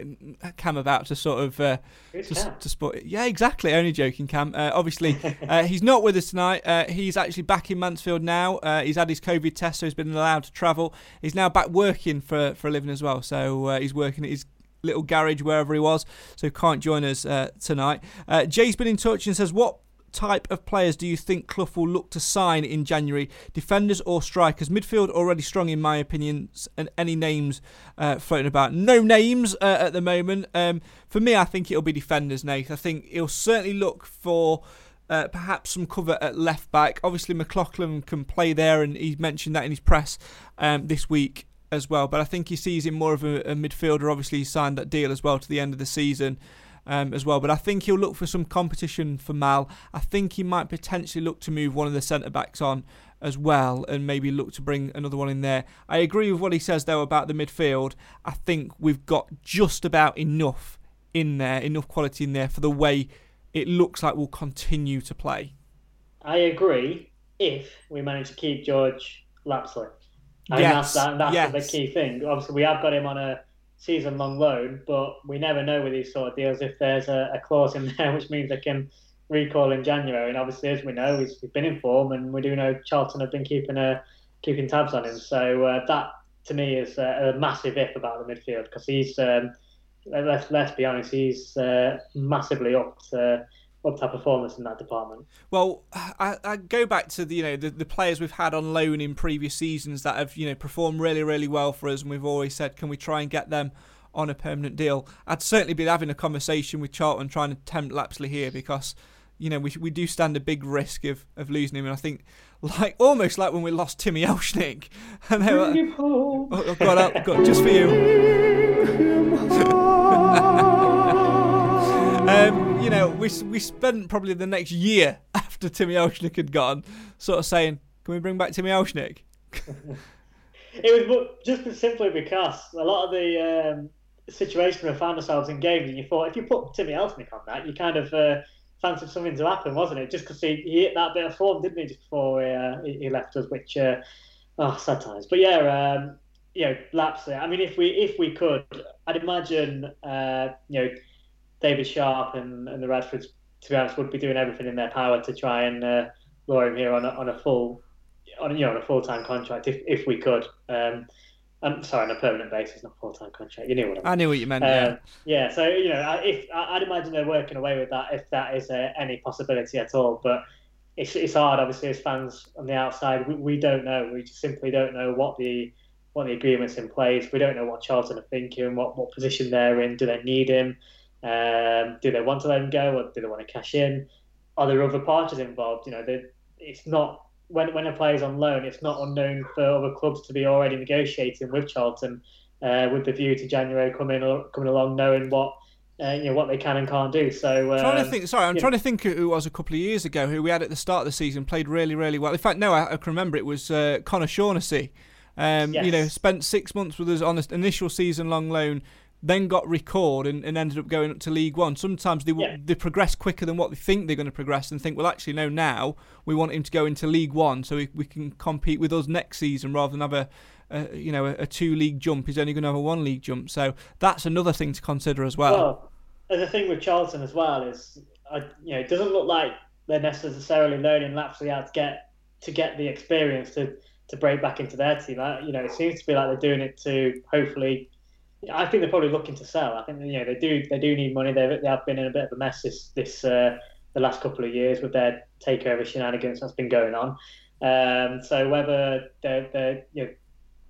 Cam about to sort of uh, to, to spot. Yeah, exactly. Only joking, Cam. Uh, obviously, uh, he's not with us tonight. Uh, he's actually back in Mansfield now. he's had his COVID test, so he's been allowed to travel. He's now back working for for a living as well. So he's working at his little garage wherever he was, so can't join us uh, tonight. Uh, Jay's been in touch and says, "What type of players do you think Clough will look to sign in January? Defenders or strikers? Midfield already strong in my opinion. And any names uh, floating about? No names uh, at the moment. Um, for me, I think it'll be defenders, Nate. I think he'll certainly look for. Uh, perhaps some cover at left back. Obviously, McLaughlin can play there, and he mentioned that in his press um, this week as well. But I think he sees him more of a, a midfielder. Obviously, he signed that deal as well to the end of the season um, as well. But I think he'll look for some competition for Mal. I think he might potentially look to move one of the centre backs on as well and maybe look to bring another one in there. I agree with what he says though about the midfield. I think we've got just about enough in there, enough quality in there for the way it looks like we'll continue to play. I agree if we manage to keep George Lapslie. I yes. that's, that, that's yes. the key thing. Obviously, we have got him on a season long loan, but we never know with these sort of deals if there's a, a clause in there which means they can recall in January. And obviously, as we know, he's, been in form, and we do know Charlton have been keeping a keeping tabs on him. So uh, that to me is a, a, massive if about the midfield because he's um, let's let's be honest, he's uh, massively up to up to performance in that department. Well, I, I go back to the you know the, the players we've had on loan in previous seasons that have you know performed really really well for us, and we've always said, can we try and get them on a permanent deal? I'd certainly be having a conversation with Charlton trying to tempt Lapslie here because you know we we do stand a big risk of, of losing him, and I think like almost like when we lost Timmy Elsnik. and they were, oh, oh, God, oh, God, just for you. You know, we we spent probably the next year after Timmy Elsnik had gone, sort of saying, "Can we bring back Timmy Elsnik?" it was just simply because a lot of the um, situations we found ourselves in games, and you thought if you put Timmy Elsnik on that, you kind of uh, fancied something to happen, wasn't it? Just because he, he hit that bit of form, didn't he, just before uh, he, he, left us, which uh, oh, sad times. But yeah, um, you know, Lapslie. I mean, if we if we could, I'd imagine, uh, you know David Sharpe and, and the Radfords, to be honest, would be doing everything in their power to try and uh, lure him here on a, on a full, on you know, on a full time contract if, if we could. Um, I'm sorry, on a permanent basis, not full time contract. You knew what I meant. I knew what you meant. yeah. Um, yeah. So you know, if I'd imagine they're working away with that, if that is a, any possibility at all. But it's it's hard, obviously, as fans on the outside. We, we don't know. We just simply don't know what the what the agreements in place. We don't know what Charlton are thinking, what what position they're in. Do they need him? Um, do they want to let him go, or do they want to cash in? Are there other parties involved? You know, it's not when when a player's on loan, it's not unknown for other clubs to be already negotiating with Charlton uh, with the view to January coming coming along, knowing what. Uh, you know what they can and can't do. So um, trying to think. Sorry, I'm trying know. to think who it was a couple of years ago who we had at the start of the season played really, really well. In fact, no, I, I can remember it was uh, Conor Shaughnessy. Um, yes. You know, spent six months with us on an initial season-long loan then got recalled and, and ended up going up to League One. Sometimes they yeah. they progress quicker than what they think they're going to progress and think, well, actually, no, now we want him to go into League One so we, we can compete with us next season rather than have a, a you know a, a, two league jump. He's only going to have a one league jump, so that's another thing to consider as well. Well, and the thing with Charlton as well is, uh, you know, it doesn't look like they're necessarily learning Lapslie out to get to get the experience to to break back into their team. You know, it seems to be like they're doing it to hopefully I think they're probably looking to sell. I think you know they do they do need money. They they have been in a bit of a mess this this uh, the last couple of years with their takeover shenanigans that's been going on. Um, so whether they're, they're you know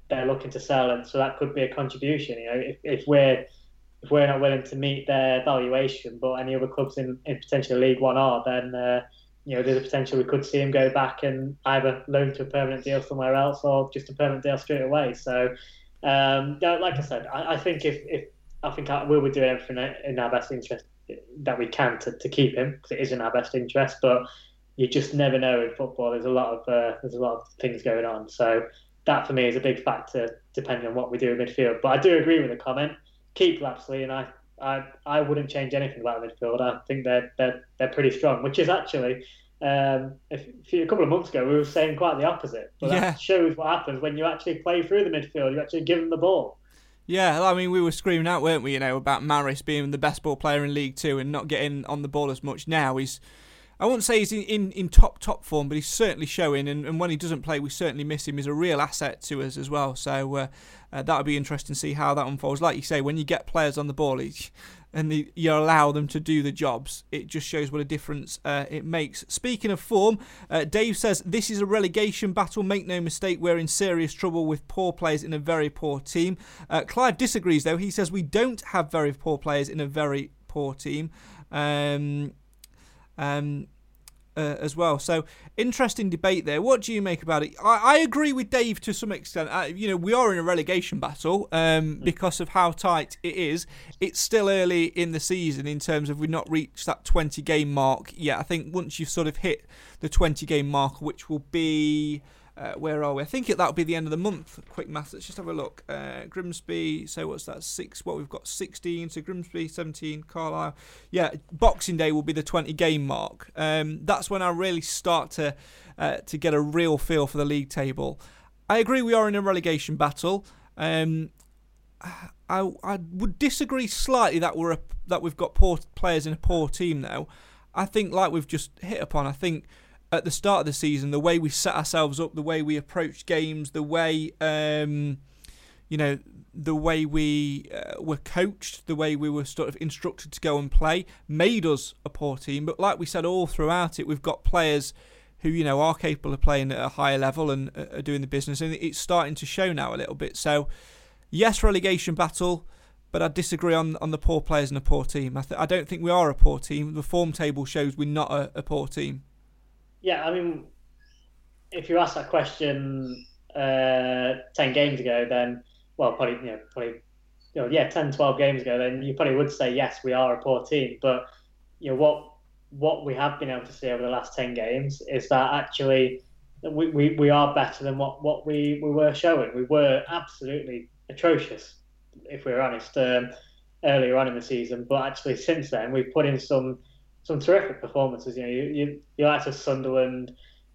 they're looking to sell, and so that could be a contribution. You know, if, if we're if we're not willing to meet their valuation, but any other clubs in, in potentially League One are, then uh, you know, there's a potential we could see him go back and either loan to a permanent deal somewhere else or just a permanent deal straight away. So, um, like I said, I, I think if, if I think we would do everything in our best interest that we can to, to keep him because it is in our best interest. But you just never know in football. There's a lot of uh, there's a lot of things going on. So that for me is a big factor depending on what we do in midfield. But I do agree with the comment. Keep Lapslie, and I, I, I wouldn't change anything about the midfield. I think they're they're, they're pretty strong, which is actually um, a, few, a couple of months ago we were saying quite the opposite. But yeah. that shows what happens when you actually play through the midfield. You actually give them the ball. Yeah, I mean, we were screaming out, weren't we? You know about Maris being the best ball player in League Two and not getting on the ball as much. Now he's I wouldn't say he's in, in, in top top form, but he's certainly showing. And, and when he doesn't play, we certainly miss him. He's a real asset to us as well. So uh, uh, that'll be interesting to see how that unfolds. Like you say, when you get players on the ball and the, you allow them to do the jobs, it just shows what a difference uh, it makes. Speaking of form, uh, Dave says this is a relegation battle. Make no mistake, we're in serious trouble with poor players in a very poor team. Uh, Clive disagrees though. He says we don't have very poor players in a very poor team. Um, um, uh, as well. So interesting debate there. What do you make about it? I, I agree with Dave to some extent. You know, we are in a relegation battle um, because of how tight it is. It's still early in the season in terms of we've not reached that 20 game mark yet. I think once you've sort of hit the 20 game mark, which will be uh, where are we? I think that'll be the end of the month. Quick math. Let's just have a look. Uh, Grimsby. So what's that? Six. What we've got? Sixteen. So Grimsby, seventeen. Carlisle. Yeah. Boxing Day will be the twenty game mark. Um, that's when I really start to uh, to get a real feel for the league table. I agree. We are in a relegation battle. Um, I I would disagree slightly that we're a, that we've got poor players in a poor team now. I think like we've just hit upon. I think at the start of the season, the way we set ourselves up, the way we approached games, the way um, you know, the way we uh, were coached, the way we were sort of instructed to go and play, made us a poor team. But like we said all throughout it, we've got players who you know are capable of playing at a higher level and uh, are doing the business, and it's starting to show now a little bit. So, yes, relegation battle. But I disagree on, on the poor players and a poor team. I, th- I don't think we are a poor team. The form table shows we're not a, a poor team yeah, I mean, if you asked that question uh, 10 games ago, then, well, probably, you know, probably, you know, yeah, 10, 12 games ago, then you probably would say, yes, we are a poor team. But, you know, what what we have been able to see over the last 10 games is that actually we, we, we are better than what, what we, we were showing. We were absolutely atrocious, if we're honest, um, earlier on in the season. But actually, since then, we've put in some some terrific performances. You know, you you, you like to Sunderland,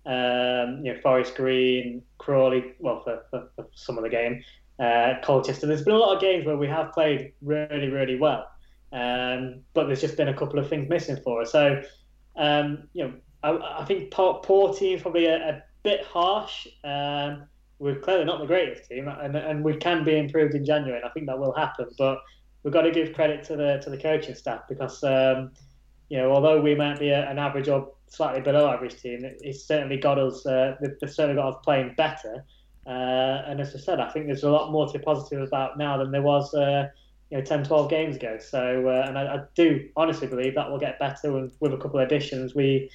um, you know, Forest Green, Crawley. Well, for, for, for some of the game, uh, Colchester. There's been a lot of games where we have played really, really well, um, but there's just been a couple of things missing for us. So, um, you know, I, I think poor, poor team's probably a, a bit harsh. Um, we're clearly not the greatest team, and, and we can be improved in January, and I think that will happen. But we've got to give credit to the to the coaching staff because um, you know, although we might be an average or slightly below average team, it, it's certainly got us. Uh, they've certainly got us playing better. Uh, and as I said, I think there's a lot more to be positive about now than there was, uh, you know, 10, 12 games ago. So, uh, and I, I, do honestly believe that will get better. With a couple of additions, we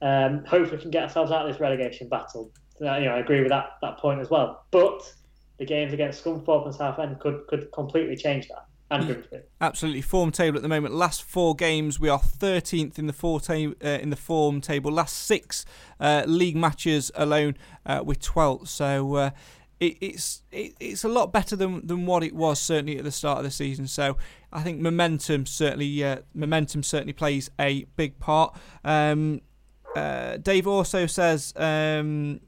um, hopefully can get ourselves out of this relegation battle. you know, I agree with that that point as well. But the games against Scunthorpe and Southend could could completely change that and Grimsby. Absolutely, form table at the moment. Last four games, we are 13th in the four ta- uh, in the form table. Last six uh, league matches alone, uh, with 12th. So. Uh, it, it's it, it's a lot better than than what it was certainly at the start of the season. So I think momentum certainly uh, momentum certainly plays a big part. Um, uh, Dave also says um,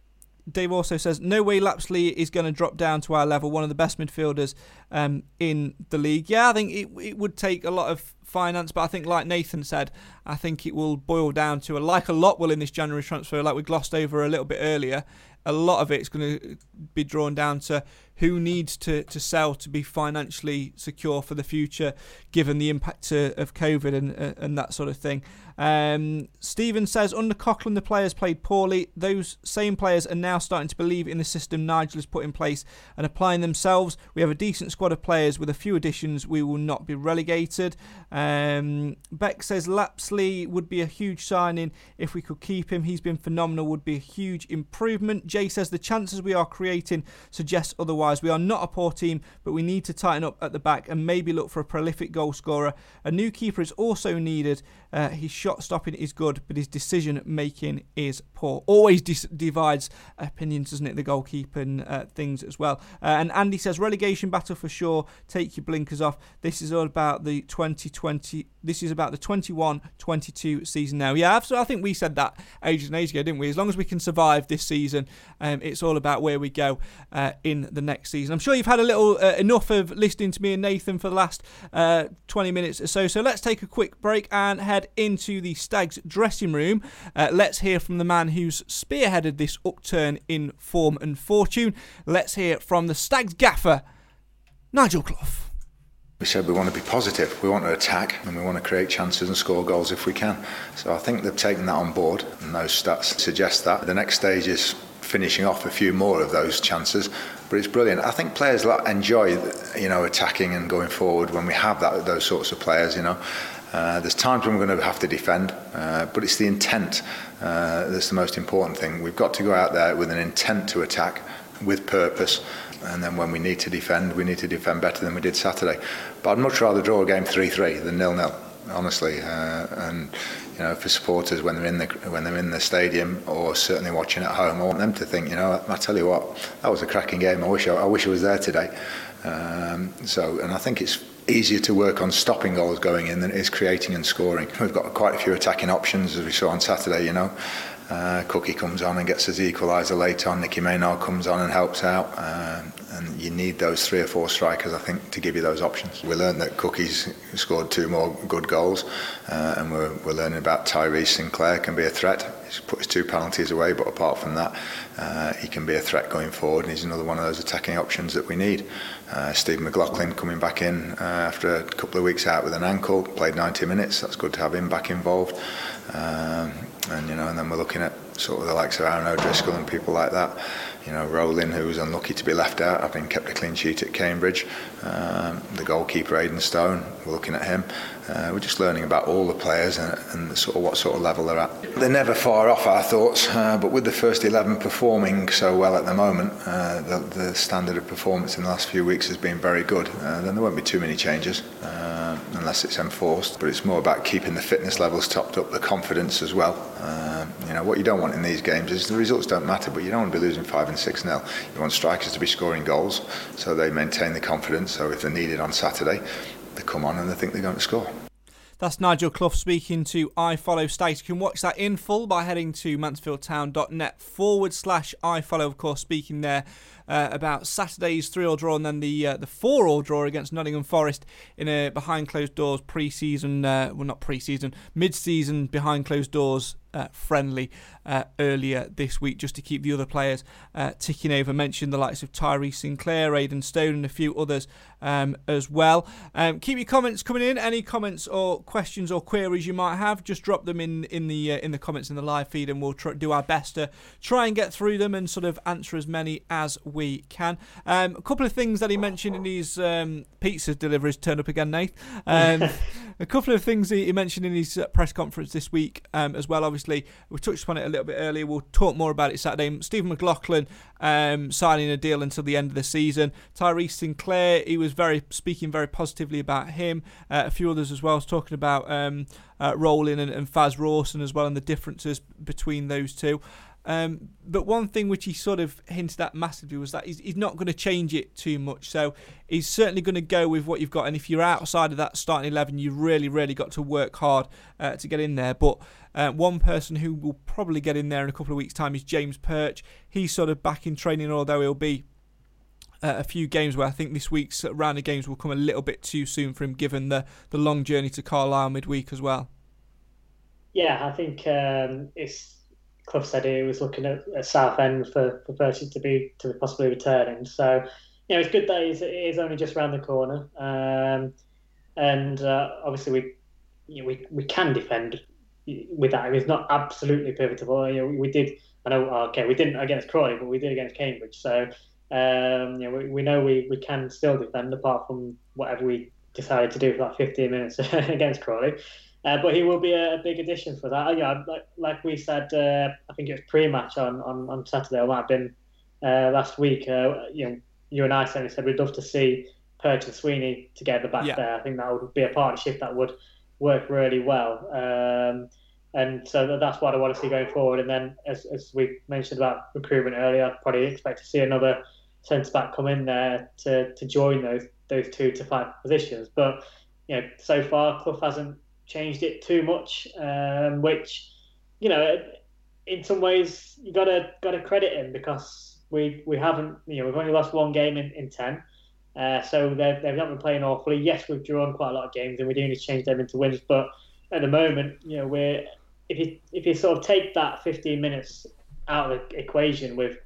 Dave also says, no way Lapslie is going to drop down to our level, one of the best midfielders um, in the league. Yeah, I think it, it would take a lot of finance, but I think, like Nathan said, I think it will boil down to, a, like a lot will in this January transfer, like we glossed over a little bit earlier, a lot of it's going to be drawn down to who needs to, to sell to be financially secure for the future, given the impact of COVID and, and that sort of thing. Um, Stephen says under Coughlan, the players played poorly. Those same players are now starting to believe in the system Nigel has put in place and applying themselves. We have a decent squad of players with a few additions. We will not be relegated. Um, Beck says Lapslie would be a huge signing if we could keep him. He's been phenomenal, would be a huge improvement. Jay says the chances we are creating suggest otherwise. We are not a poor team, but we need to tighten up at the back and maybe look for a prolific goal scorer. A new keeper is also needed. Uh, his shot stopping is good, but his decision making is poor. Always dis- divides opinions, doesn't it? The goalkeeping uh, things as well. Uh, and Andy says relegation battle for sure. Take your blinkers off. This is all about the 2020. This is about the 21-22 season now. Yeah, so I think we said that ages and ages ago, didn't we? As long as we can survive this season, um, it's all about where we go uh, in the next season. I'm sure you've had a little uh, enough of listening to me and Nathan for the last uh, 20 minutes or so. So let's take a quick break and head into the Stags dressing room. Uh, let's hear from the man who's spearheaded this upturn in form and fortune. Let's hear from the Stags gaffer, Nigel Clough. We said we want to be positive, we want to attack, and we want to create chances and score goals if we can. So I think they've taken that on board, and those stats suggest that. The next stage is finishing off a few more of those chances, but it's brilliant. I think players enjoy, you know, attacking and going forward when we have that those sorts of players. You know, uh, there's times when we're going to have to defend, uh, but it's the intent uh, that's the most important thing. We've got to go out there with an intent to attack, with purpose And then when we need to defend, we need to defend better than we did Saturday. But I'd much rather draw a game 3 3 than 0 0, honestly. Uh, and, you know, for supporters when they're, in the, when they're in the stadium or certainly watching at home, I want them to think, you know, I tell you what, that was a cracking game. I wish I, I, wish I was there today. Um, so, and I think it's easier to work on stopping goals going in than it is creating and scoring. We've got quite a few attacking options as we saw on Saturday, you know. Uh, Cookie comes on and gets his equaliser late on. Nicky Maynard comes on and helps out. Uh, and you need those three or four strikers, I think, to give you those options. We learned that Cookie's scored two more good goals, uh, and we're, we're learning about Tyrese Sinclair can be a threat. He's put his two penalties away, but apart from that, uh, he can be a threat going forward, and he's another one of those attacking options that we need. Uh, Steve McLaughlin coming back in uh, after a couple of weeks out with an ankle, played 90 minutes. That's good to have him back involved. Um, and you know, and then we're looking at sort of the likes of Aaron O'Driscoll and people like that. You know, Rowling, who was unlucky to be left out, having kept a clean sheet at Cambridge. Um, the goalkeeper, Aidan Stone, we're looking at him. Uh, we're just learning about all the players and, and sort of what sort of level they're at. They're never far off our thoughts, uh, but with the first 11 performing so well at the moment, uh, the, the, standard of performance in the last few weeks has been very good. Uh, then there won't be too many changes uh, unless it's enforced, but it's more about keeping the fitness levels topped up, the confidence as well. Uh, you know, what you don't want in these games is the results don't matter, but you don't want to be losing 5 and 6 nil. You want strikers to be scoring goals so they maintain the confidence. So if they're needed on Saturday, come on and they think they're going to score. That's Nigel Clough speaking to I Follow Stags. You can watch that in full by heading to mansfieldtown.net forward slash I Follow. of course, speaking there uh, about Saturday's three-all draw and then the uh, the four-all draw against Nottingham Forest in a behind closed doors pre-season, uh, well not pre-season, mid-season behind closed doors uh, friendly uh, earlier this week just to keep the other players uh, ticking over. Mentioned the likes of Tyrese Sinclair, Aidan Stone, and a few others um, as well. Um, keep your comments coming in. Any comments or questions or queries you might have, just drop them in in the uh, in the comments in the live feed, and we'll tr- do our best to try and get through them and sort of answer as many as we can. Um, a couple of things that he mentioned in his um, pizza deliveries turn up again, Nate. A couple of things he mentioned in his uh, press conference this week um, as well. Obviously we touched upon it a little bit earlier. We'll talk more about it Saturday. Stephen McLaughlin um, signing a deal until the end of the season. Tyrese Sinclair, he was very speaking very positively about him. Uh, a few others as well, talking about um, uh, Rowling and, and Faz Rawson as well, and the differences between those two. Um, but one thing which he sort of hinted at massively was that he's, he's not going to change it too much. So he's certainly going to go with what you've got. And if you're outside of that starting 11, you've really, really got to work hard uh, to get in there. But uh, one person who will probably get in there in a couple of weeks' time is James Perch. He's sort of back in training, although he'll be uh, a few games where I think this week's round of games will come a little bit too soon for him, given the, the long journey to Carlisle midweek as well. Yeah, I think um, it's Clough said he was looking at, at Southend for for Percy to be to be possibly returning. So, you know, it's good that he's, he's only just around the corner, um, and uh, obviously we you know, we we can defend with that. It's not absolutely pivotal. You know, we did. I know. Okay, we didn't against Crawley, but we did against Cambridge. So, um, you know, we, we know we, we can still defend apart from whatever we decided to do for like 15 minutes against Crawley. Uh, but he will be a, a, big addition for that. Yeah, like, like we said, uh, I think it was pre-match on, on, on Saturday, or might have been uh, last week. Uh, you know, you and I certainly said we'd love to see Perch and Sweeney together back yeah. there. I think that would be a partnership that would work really well. Um, and so that's what I want to see going forward. And then, as, as we mentioned about recruitment earlier, I'd probably expect to see another centre back come in there to, to join those those two to five positions. But you know, so far Clough hasn't changed it too much, um, which you know, in some ways you gotta gotta credit him because we we haven't you know we've only lost one game in, in ten. Uh, so they've, they've not been playing awfully. Yes, we've drawn quite a lot of games and we do need to change them into wins. But at the moment, you know, we're if you if you sort of take that 15 minutes out of the equation with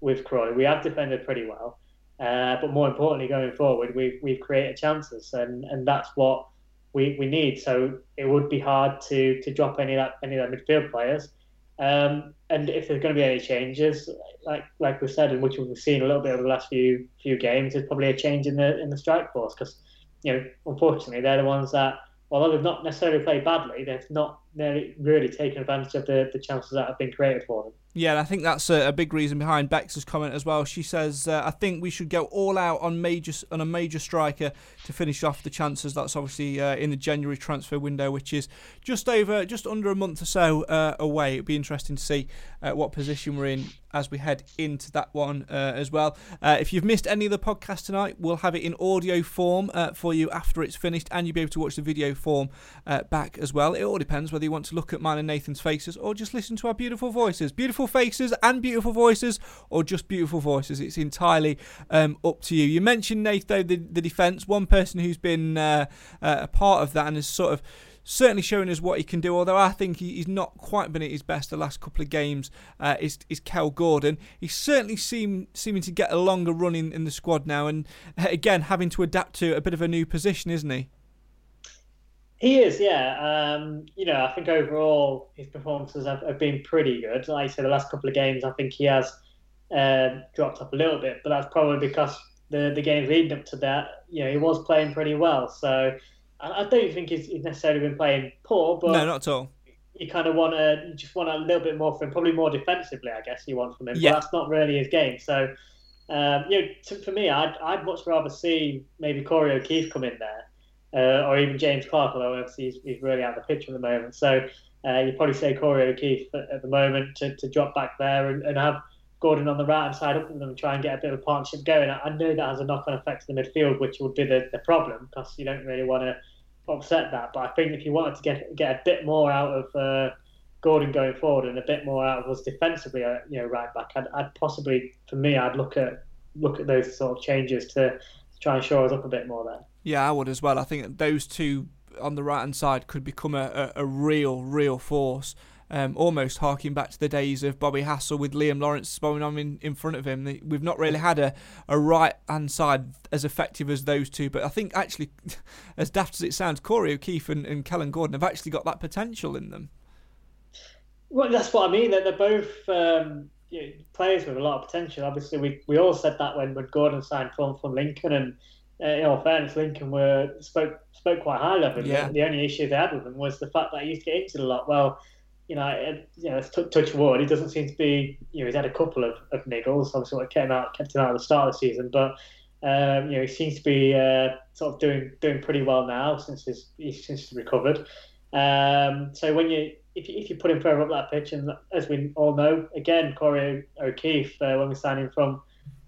with Crawley, we have defended pretty well. Uh, but more importantly, going forward, we've we've created chances, and, and that's what we, we need. So it would be hard to to drop any of that any of that midfield players. Um, and if there's going to be any changes, like like we've said, and which we've seen a little bit over the last few few games, there's probably a change in the in the strike force because you know unfortunately they're the ones that although they've not necessarily played badly, they've not really taken advantage of the, the chances that have been created for them. Yeah, and I think that's a, a big reason behind Bex's comment as well. She says, uh, "I think we should go all out on major on a major striker to finish off the chances." That's obviously uh, in the January transfer window, which is just over, just under a month or so uh, away. It'd be interesting to see uh, what position we're in as we head into that one uh, as well. Uh, if you've missed any of the podcast tonight, we'll have it in audio form for you after it's finished, and you'll be able to watch the video form back as well. It all depends whether you want to look at mine and Nathan's faces or just listen to our beautiful voices. Beautiful faces and beautiful voices, or just beautiful voices. It's entirely um, up to you. You mentioned, Nathan, the, the defence. One person who's been uh, uh, a part of that and has sort of certainly showing us what he can do. Although I think he's not quite been at his best the last couple of games. Uh, is is Kel Gordon? He's certainly seem seeming to get a longer run in, in the squad now, and uh, again having to adapt to a bit of a new position, isn't he? He is, yeah. Um, you know, I think overall his performances have, have, been pretty good. Like I said, the last couple of games, I think he has uh, dropped up a little bit, but that's probably because the the games leading up to that, you know, he was playing pretty well. So I, I don't think he's, he's, necessarily been playing poor, but no, not at all. You kind of want to you just want a little bit more from him, probably more defensively, I guess you want from him. Yeah. But that's not really his game. So, um, you know, to, for me, I'd I'd much rather see maybe Corey O'Keefe come in there uh, or even James Clarke, although obviously he's, he's really out of the picture at the moment. So uh, you'd probably say Corey O'Keefe at, at the moment to, to drop back there and, and have Gordon on the right hand side up with them and try and get a bit of a partnership going. I, I know that has a knock on effect to the midfield, which would be the, the problem because you don't really want to upset that. But I think if you wanted to get get a bit more out of uh, Gordon going forward and a bit more out of us defensively, uh, you know, right back, I'd, I'd, possibly, for me, I'd look at look at those sort of changes to, to try and shore us up a bit more there. Yeah, I would as well. I think those two on the right hand side could become a, a, a real, real force. Um, almost harking back to the days of Bobby Hassell with Liam Lawrence spawning on in, in front of him. We've not really had a, a right hand side as effective as those two, but I think actually, as daft as it sounds, Corey O'Keefe and, and Kellan Gordon have actually got that potential in them. Well, that's what I mean. That they're both um, you know, players with a lot of potential. Obviously, we, we all said that when, when Gordon signed from, from Lincoln, and uh, in all fairness, Lincoln were spoke spoke quite highly of him. Yeah. The, only issue they had with him was the fact that he used to get injured a lot. Well, you know, it, you know, t- touch wood. He doesn't seem to be. You know, he's had a couple of, of niggles. Obviously, what came out kept him out at the start of the season, but um, you know, he seems to be uh, sort of doing doing pretty well now since his since he's recovered. Um, so when you if, you if you put him further up that pitch, and as we all know, again, Corey O'Keefe uh, when we signed him from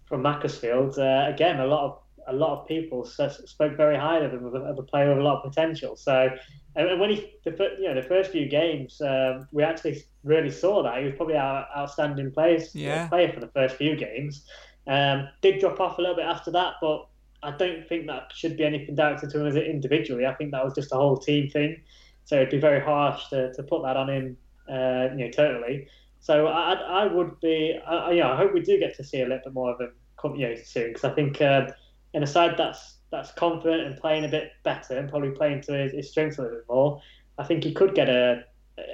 from Macclesfield, uh, again, a lot of a lot of people spoke very highly of him as a player with a lot of potential. So, and when he, the, you know, the first few games, um, we actually really saw that he was probably our outstanding players, yeah. player for the first few games. Um, did drop off a little bit after that, but I don't think that should be anything directed to him as individually. I think that was just a whole team thing. So it'd be very harsh to, to put that on him, uh, you know, totally. So I, I would be, I, you know, I hope we do get to see a little bit more of him, come, you know, soon because I think. Uh, in a side that's that's confident and playing a bit better and probably playing to his, his strengths a little bit more, I think he could get a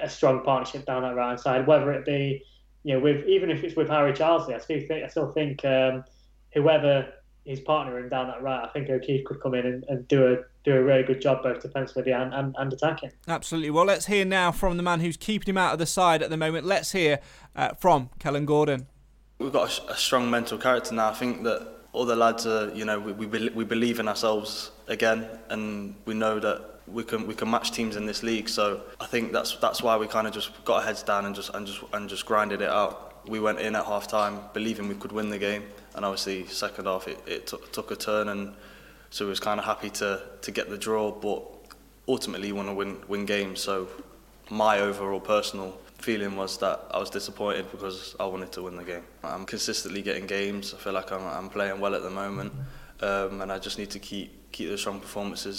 a strong partnership down that right side. Whether it be you know with even if it's with Harry Charsley, I still think I still think um, whoever his partnering down that right, I think O'Keefe could come in and, and do a do a really good job both defensively and, and, and attacking. Absolutely. Well, let's hear now from the man who's keeping him out of the side at the moment. Let's hear uh, from Kellan Gordon. We've got a, a, strong mental character now. I think that all the lads are, you know, we, we, we believe in ourselves again, and we know that we can we can match teams in this league. So I think that's that's why we kind of just got our heads down and just and just and just grinded it out. We went in at half time believing we could win the game, and obviously second half it, it t- took a turn, and so we was kind of happy to to get the draw, but ultimately you want to win win games. So my overall personal feeling was that I was disappointed because I wanted to win the game. I'm consistently getting games. I feel like I'm, I'm playing well at the moment, um, and I just need to keep keep the strong performances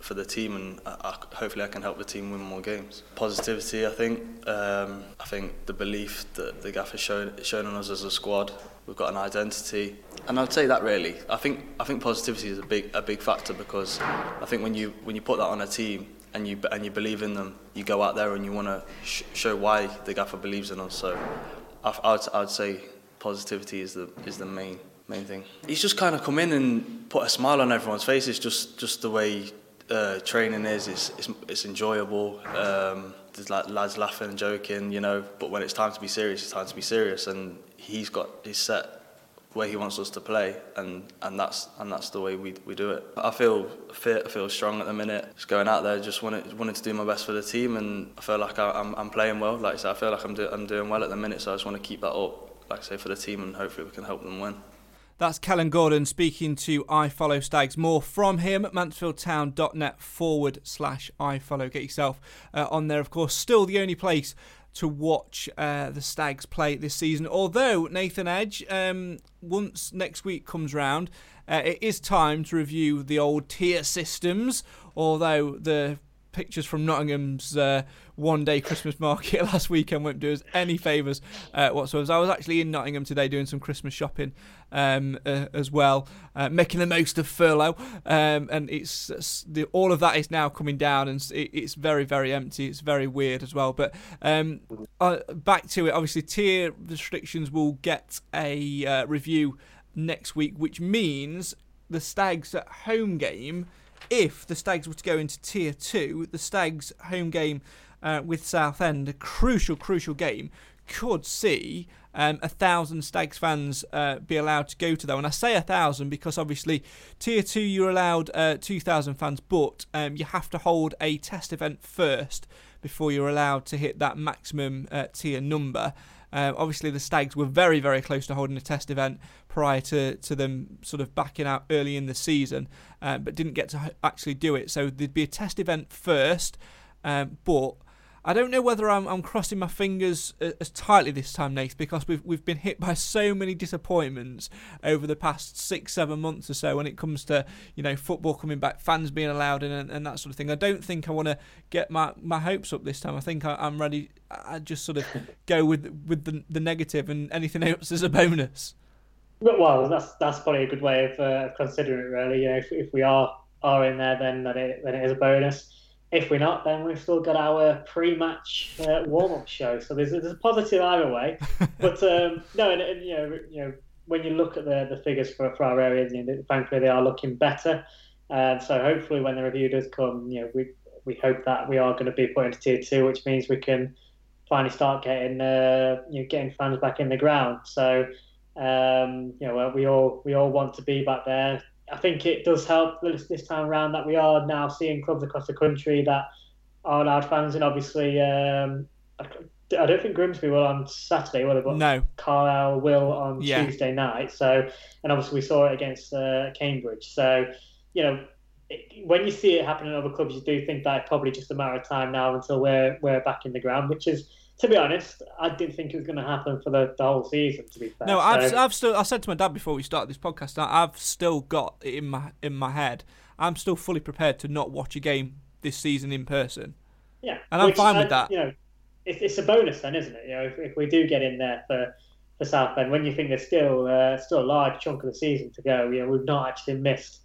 for the team, and I, I, hopefully I can help the team win more games. Positivity, I think. Um, I think the belief that the gaffer's shown shown on us as a squad. We've got an identity, and I'd say that really. I think I think positivity is a big a big factor because I think when you when you put that on a team and you and you believe in them, you go out there and you want to sh- show why the gaffer believes in us. So I, I would I would say positivity is the is the main main thing. He's just kind of come in and put a smile on everyone's faces. Just just the way uh, training is. It's, it's, it's enjoyable. Um, there's like lads laughing and joking, you know. But when it's time to be serious, it's time to be serious. And he's got his set where he wants us to play, and, and that's and that's the way we, we do it. I feel fit, I feel strong at the minute. Just going out there, just wanted wanted to do my best for the team, and I feel like I, am I'm playing well. Like I said, I feel like I'm do, I'm doing well at the minute, so I just want to keep that up. Like I say, for the team, and hopefully we can help them win. That's Kellan Gordon speaking to I Follow Stags. More from him at mansfieldtown.net forward slash I Follow. Get yourself uh, on there, of course. Still the only place to watch uh, the Stags play this season. Although, Nathan Edge, um, once next week comes round, uh, it is time to review the old tier systems. Although the pictures from Nottingham's uh, one day Christmas market last weekend won't do us any favours uh, whatsoever. I was actually in Nottingham today doing some Christmas shopping um, uh, as well, uh, making the most of furlough. Um, and it's, it's the, all of that is now coming down and it, it's very, very empty. It's very weird as well. But um, uh, back to it, obviously, tier restrictions will get a uh, review next week, which means the Stags at home game if the Stags were to go into Tier 2, the Stags' home game uh, with Southend, a crucial, crucial game, could see um, a thousand Stags fans uh, be allowed to go to that. And I say a thousand because obviously Tier 2 you're allowed uh, 2,000 fans, but um, you have to hold a test event first before you're allowed to hit that maximum uh, tier number. Uh, obviously, the Stags were very, very close to holding a test event prior to, to them sort of backing out early in the season, uh, but didn't get to actually do it. So there'd be a test event first, um, but I don't know whether I'm, I'm crossing my fingers as tightly this time, Nate, because we've we've been hit by so many disappointments over the past six, seven months or so when it comes to you know football coming back, fans being allowed in, and, and that sort of thing. I don't think I want to get my, my hopes up this time. I think I, am ready. I just sort of go with with the the negative, and anything else is a bonus. Well, that's that's probably a good way of uh, considering it. Really, you know, if, if we are are in there, then then it, then it is a bonus if we're not, then we've still got our pre-match uh, warm-up show. So there's, there's a positive either way. but um, no, and, and, you know, you know, when you look at the, the figures for, for our areas, you know, frankly, they are looking better. And so hopefully, when the review does come, you know, we we hope that we are going to be put into tier two, which means we can finally start getting uh, you know getting fans back in the ground. So um, you know, we all we all want to be back there. I think it does help this, this time around that we are now seeing clubs across the country that are allowed fans, and obviously, um, I don't think Grimsby will on Saturday, will it? But no. Carlisle will on yeah. Tuesday night. So, and obviously we saw it against uh, Cambridge. So, you know, it, when you see it happen in other clubs, you do think that it's probably just a matter of time now until we're we're back in the ground, which is to be honest, I didn't think it was going to happen for the, the whole season. To be fair, no, I've, I've still. I said to my dad before we started this podcast, I've still got it in my in my head. I'm still fully prepared to not watch a game this season in person. Yeah, and I'm fine with that. You know, it's, it's a bonus then, isn't it? You know, if, if we do get in there for for Southend, when you think there's still uh, still a large chunk of the season to go, you know, we've not actually missed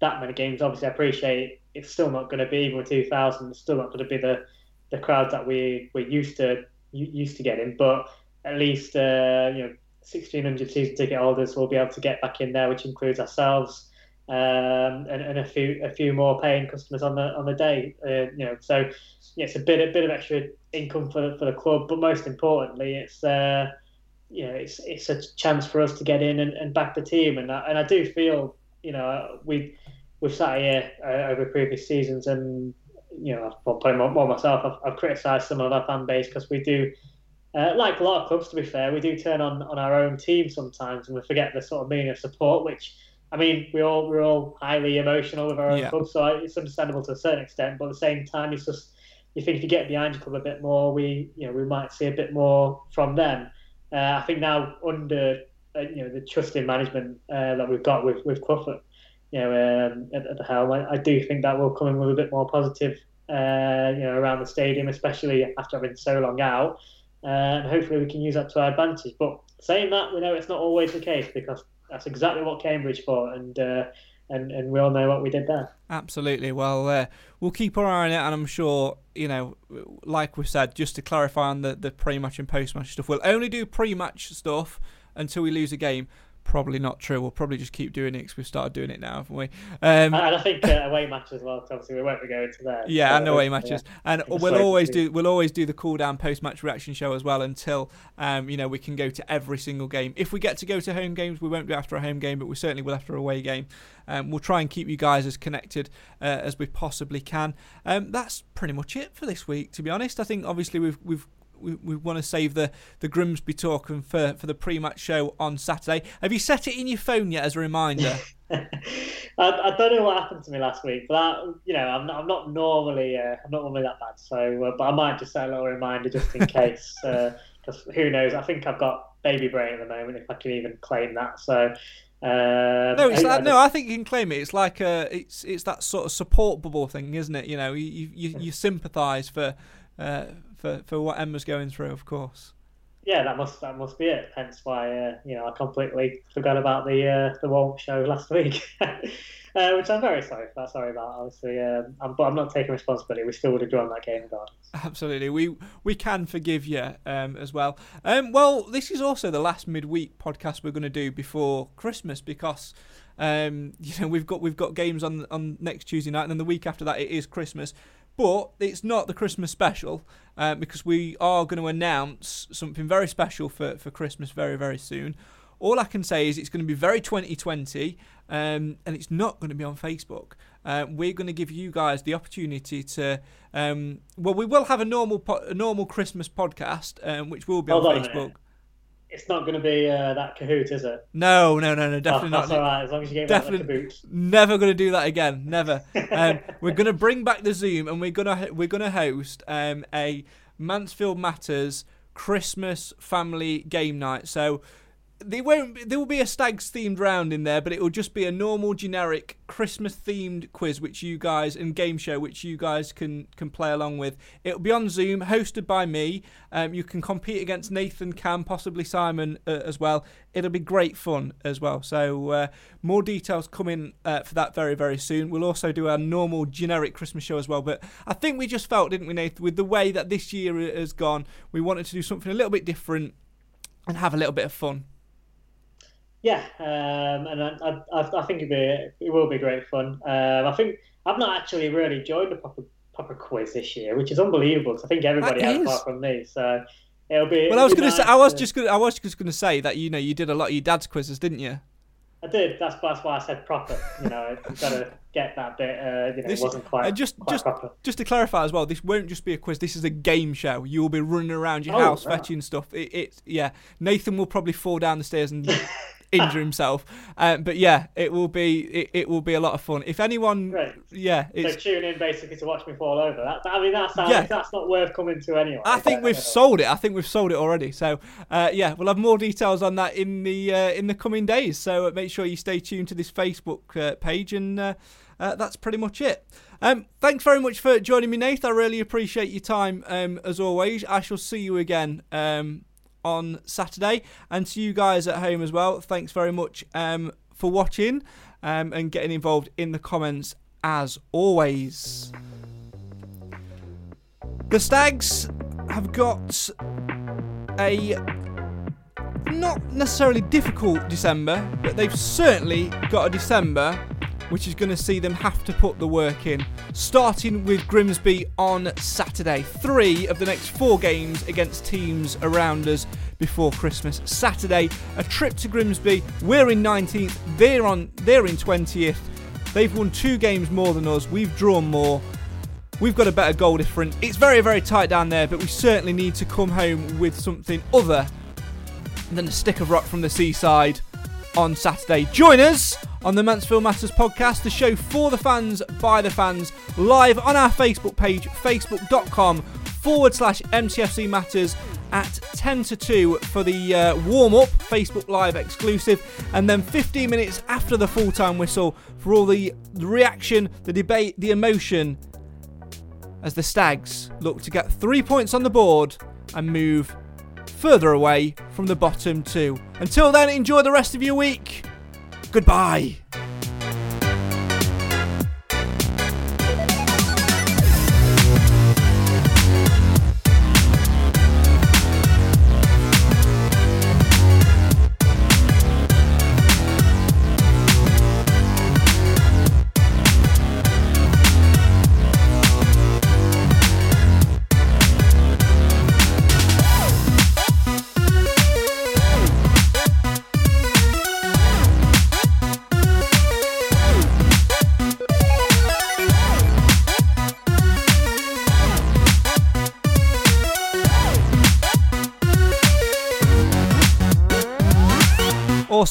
that many games. Obviously, I appreciate it's still not going to be even with 2,000. It's still not going to be the the crowd that we we're used to used to getting, but at least uh, you know 1600 season ticket holders will be able to get back in there, which includes ourselves um, and, and a few a few more paying customers on the on the day. Uh, you know, so yeah, it's a bit a bit of extra income for the, for the club, but most importantly, it's uh, you know it's it's a chance for us to get in and, and back the team, and I, and I do feel you know we we've sat here uh, over previous seasons and you know, I've playing more, more myself. I've, I've criticised some of our fan base because we do, uh, like a lot of clubs, to be fair, we do turn on, on our own team sometimes, and we forget the sort of meaning of support. Which, I mean, we all we're all highly emotional with our own Yeah. club, so it's understandable to a certain extent. But at the same time, it's just you think if you get behind your club a bit more, we you know we might see a bit more from them. Uh, I think now under uh, you know the trusting management uh, that we've got with with Crawford, you know um, at, at the helm, I, I do think that will come in with a bit more positive uh, you know around the stadium, especially after having so long out, uh, and hopefully we can use that to our advantage. But saying that, we know it's not always the case because that's exactly what Cambridge fought, and uh, and and we all know what we did there. Absolutely. Well, uh, we'll keep our eye on it, and I'm sure, you know, like we said, just to clarify on the, the pre match and post match stuff, we'll only do pre match stuff until we lose a game. Probably not true. We'll probably just keep doing it because we've started doing it now, haven't we? Um, and I think uh, away match as well. obviously, we won't be going to that. Yeah, So, and away yeah. matches, and we'll always do we'll always do the cool down post match reaction show as well until um you know we can go to every single game. If we get to go to home games, we won't do after a home game, but we certainly will after a away game. Um, we'll try and keep you guys as connected uh, as we possibly can. Um, that's pretty much it for this week. To be honest, I think obviously we've we've. We, we want to save the, the Grimsby talk and for, for the pre match show on Saturday. Have you set it in your phone yet as a reminder? I, I don't know what happened to me last week, but that, you know, I'm not, I'm not normally uh, I'm not normally that bad. So, uh, but I might just set a little reminder just in case, because who knows? I think I've got baby brain at the moment, if I can even claim that. So, um, No, it's I- that, I no. I think you can claim it. It's like a, it's it's that sort of support bubble thing, isn't it? You know, you you, you sympathise for, uh, for for what Emma's going through, of course. yeah, that must that must be it. Hence why uh, you know I completely forgot about the uh, the Warmth show last week, uh, which I'm very sorry for. Sorry about. Obviously, um, I'm, but I'm not taking responsibility. We still would have drawn that game regardless. Absolutely, we we can forgive you um, as well. Um, well, this is also the last midweek podcast we're going to do before Christmas because um, you know we've got we've got games on on next Tuesday night, and then the week after that it is Christmas. But it's not the Christmas special uh, because we are going to announce something very special for, for Christmas very very soon. All I can say is it's going to be very 2020, um, and it's not going to be on Facebook. Uh, we're going to give you guys the opportunity to. Um, well, we will have a normal po- a normal Christmas podcast, um, which will be Hold on on Facebook. It's not going to be uh, that Kahoot, is it? No, no, no, no, Oh, definitely that's not. all right. As long as you that the Definitely Kahoot. never going to do that again. Never. Um, we're going to bring back the Zoom, and we're gonna we're gonna host um, a Mansfield Matters Christmas family game night. So there won't there will be a stags themed round in there, but it will just be a normal generic Christmas themed quiz which you guys and game show which you guys can can play along with. It'll be on Zoom, hosted by me. Um, you can compete against Nathan, Cam, possibly Simon uh, as well. It'll be great fun as well. So uh, more details coming uh, for that very very soon. We'll also do our normal generic Christmas show as well. But I think we just felt, didn't we, Nathan, with the way that this year has gone, we wanted to do something a little bit different and have a little bit of fun. Yeah, um, and I, I, I think it'd be, it will be great fun. Um, I think I've not actually really enjoyed the proper proper quiz this year, which is unbelievable. 'cause I think everybody That has is. apart from me. So it'll be. Well, it'll I was going to say, I was just gonna, I was just going to say that you know you did a lot of your dad's quizzes, didn't you? I did. That's that's why I said proper. You know, I've got to get that bit. Uh, you know, This- it wasn't quite and just quite just proper. just to clarify as well, this won't just be a quiz. This is a game show. You will be running around your Oh, house fetching stuff. It, it's yeah. Nathan will probably fall down the stairs and injure himself. Um, but yeah, it will be it, it will be a lot of fun. If anyone, Great. yeah, So tune in basically to watch me fall over. That, I mean, that's Yeah. that's not worth coming to anyway. I think we've sold it. I think we've sold it already. So, uh, yeah, we'll have more details on that in the uh, in the coming days. So uh, make sure you stay tuned to this Facebook uh, page, and uh, uh, that's pretty much it. Um, thanks very much for joining me, Nate. I really appreciate your time um, as always. I shall see you again um, on Saturday, and to you guys at home as well. Thanks very much um, for watching um, and getting involved in the comments as always. The Stags have got a not necessarily difficult December, but they've certainly got a December which is going to see them have to put the work in. Starting with Grimsby on Saturday. Three of the next four games against teams around us before Christmas. Saturday, a trip to Grimsby. We're in 19th, they're on they're in 20th. They've won two games more than us. We've drawn more. We've got a better goal difference. It's very, very tight down there, but we certainly need to come home with something other than a stick of rock from the seaside on Saturday. Join us on the Mansfield Matters podcast, the show for the fans, by the fans, live on our Facebook page, facebook.com forward slash MTFC Matters at 10 to 2 for the uh, warm up, Facebook Live exclusive, and then 15 minutes after the full time whistle for all the reaction, the debate, the emotion as the Stags look to get three points on the board and move further away from the bottom two. Until then, enjoy the rest of your week. Goodbye.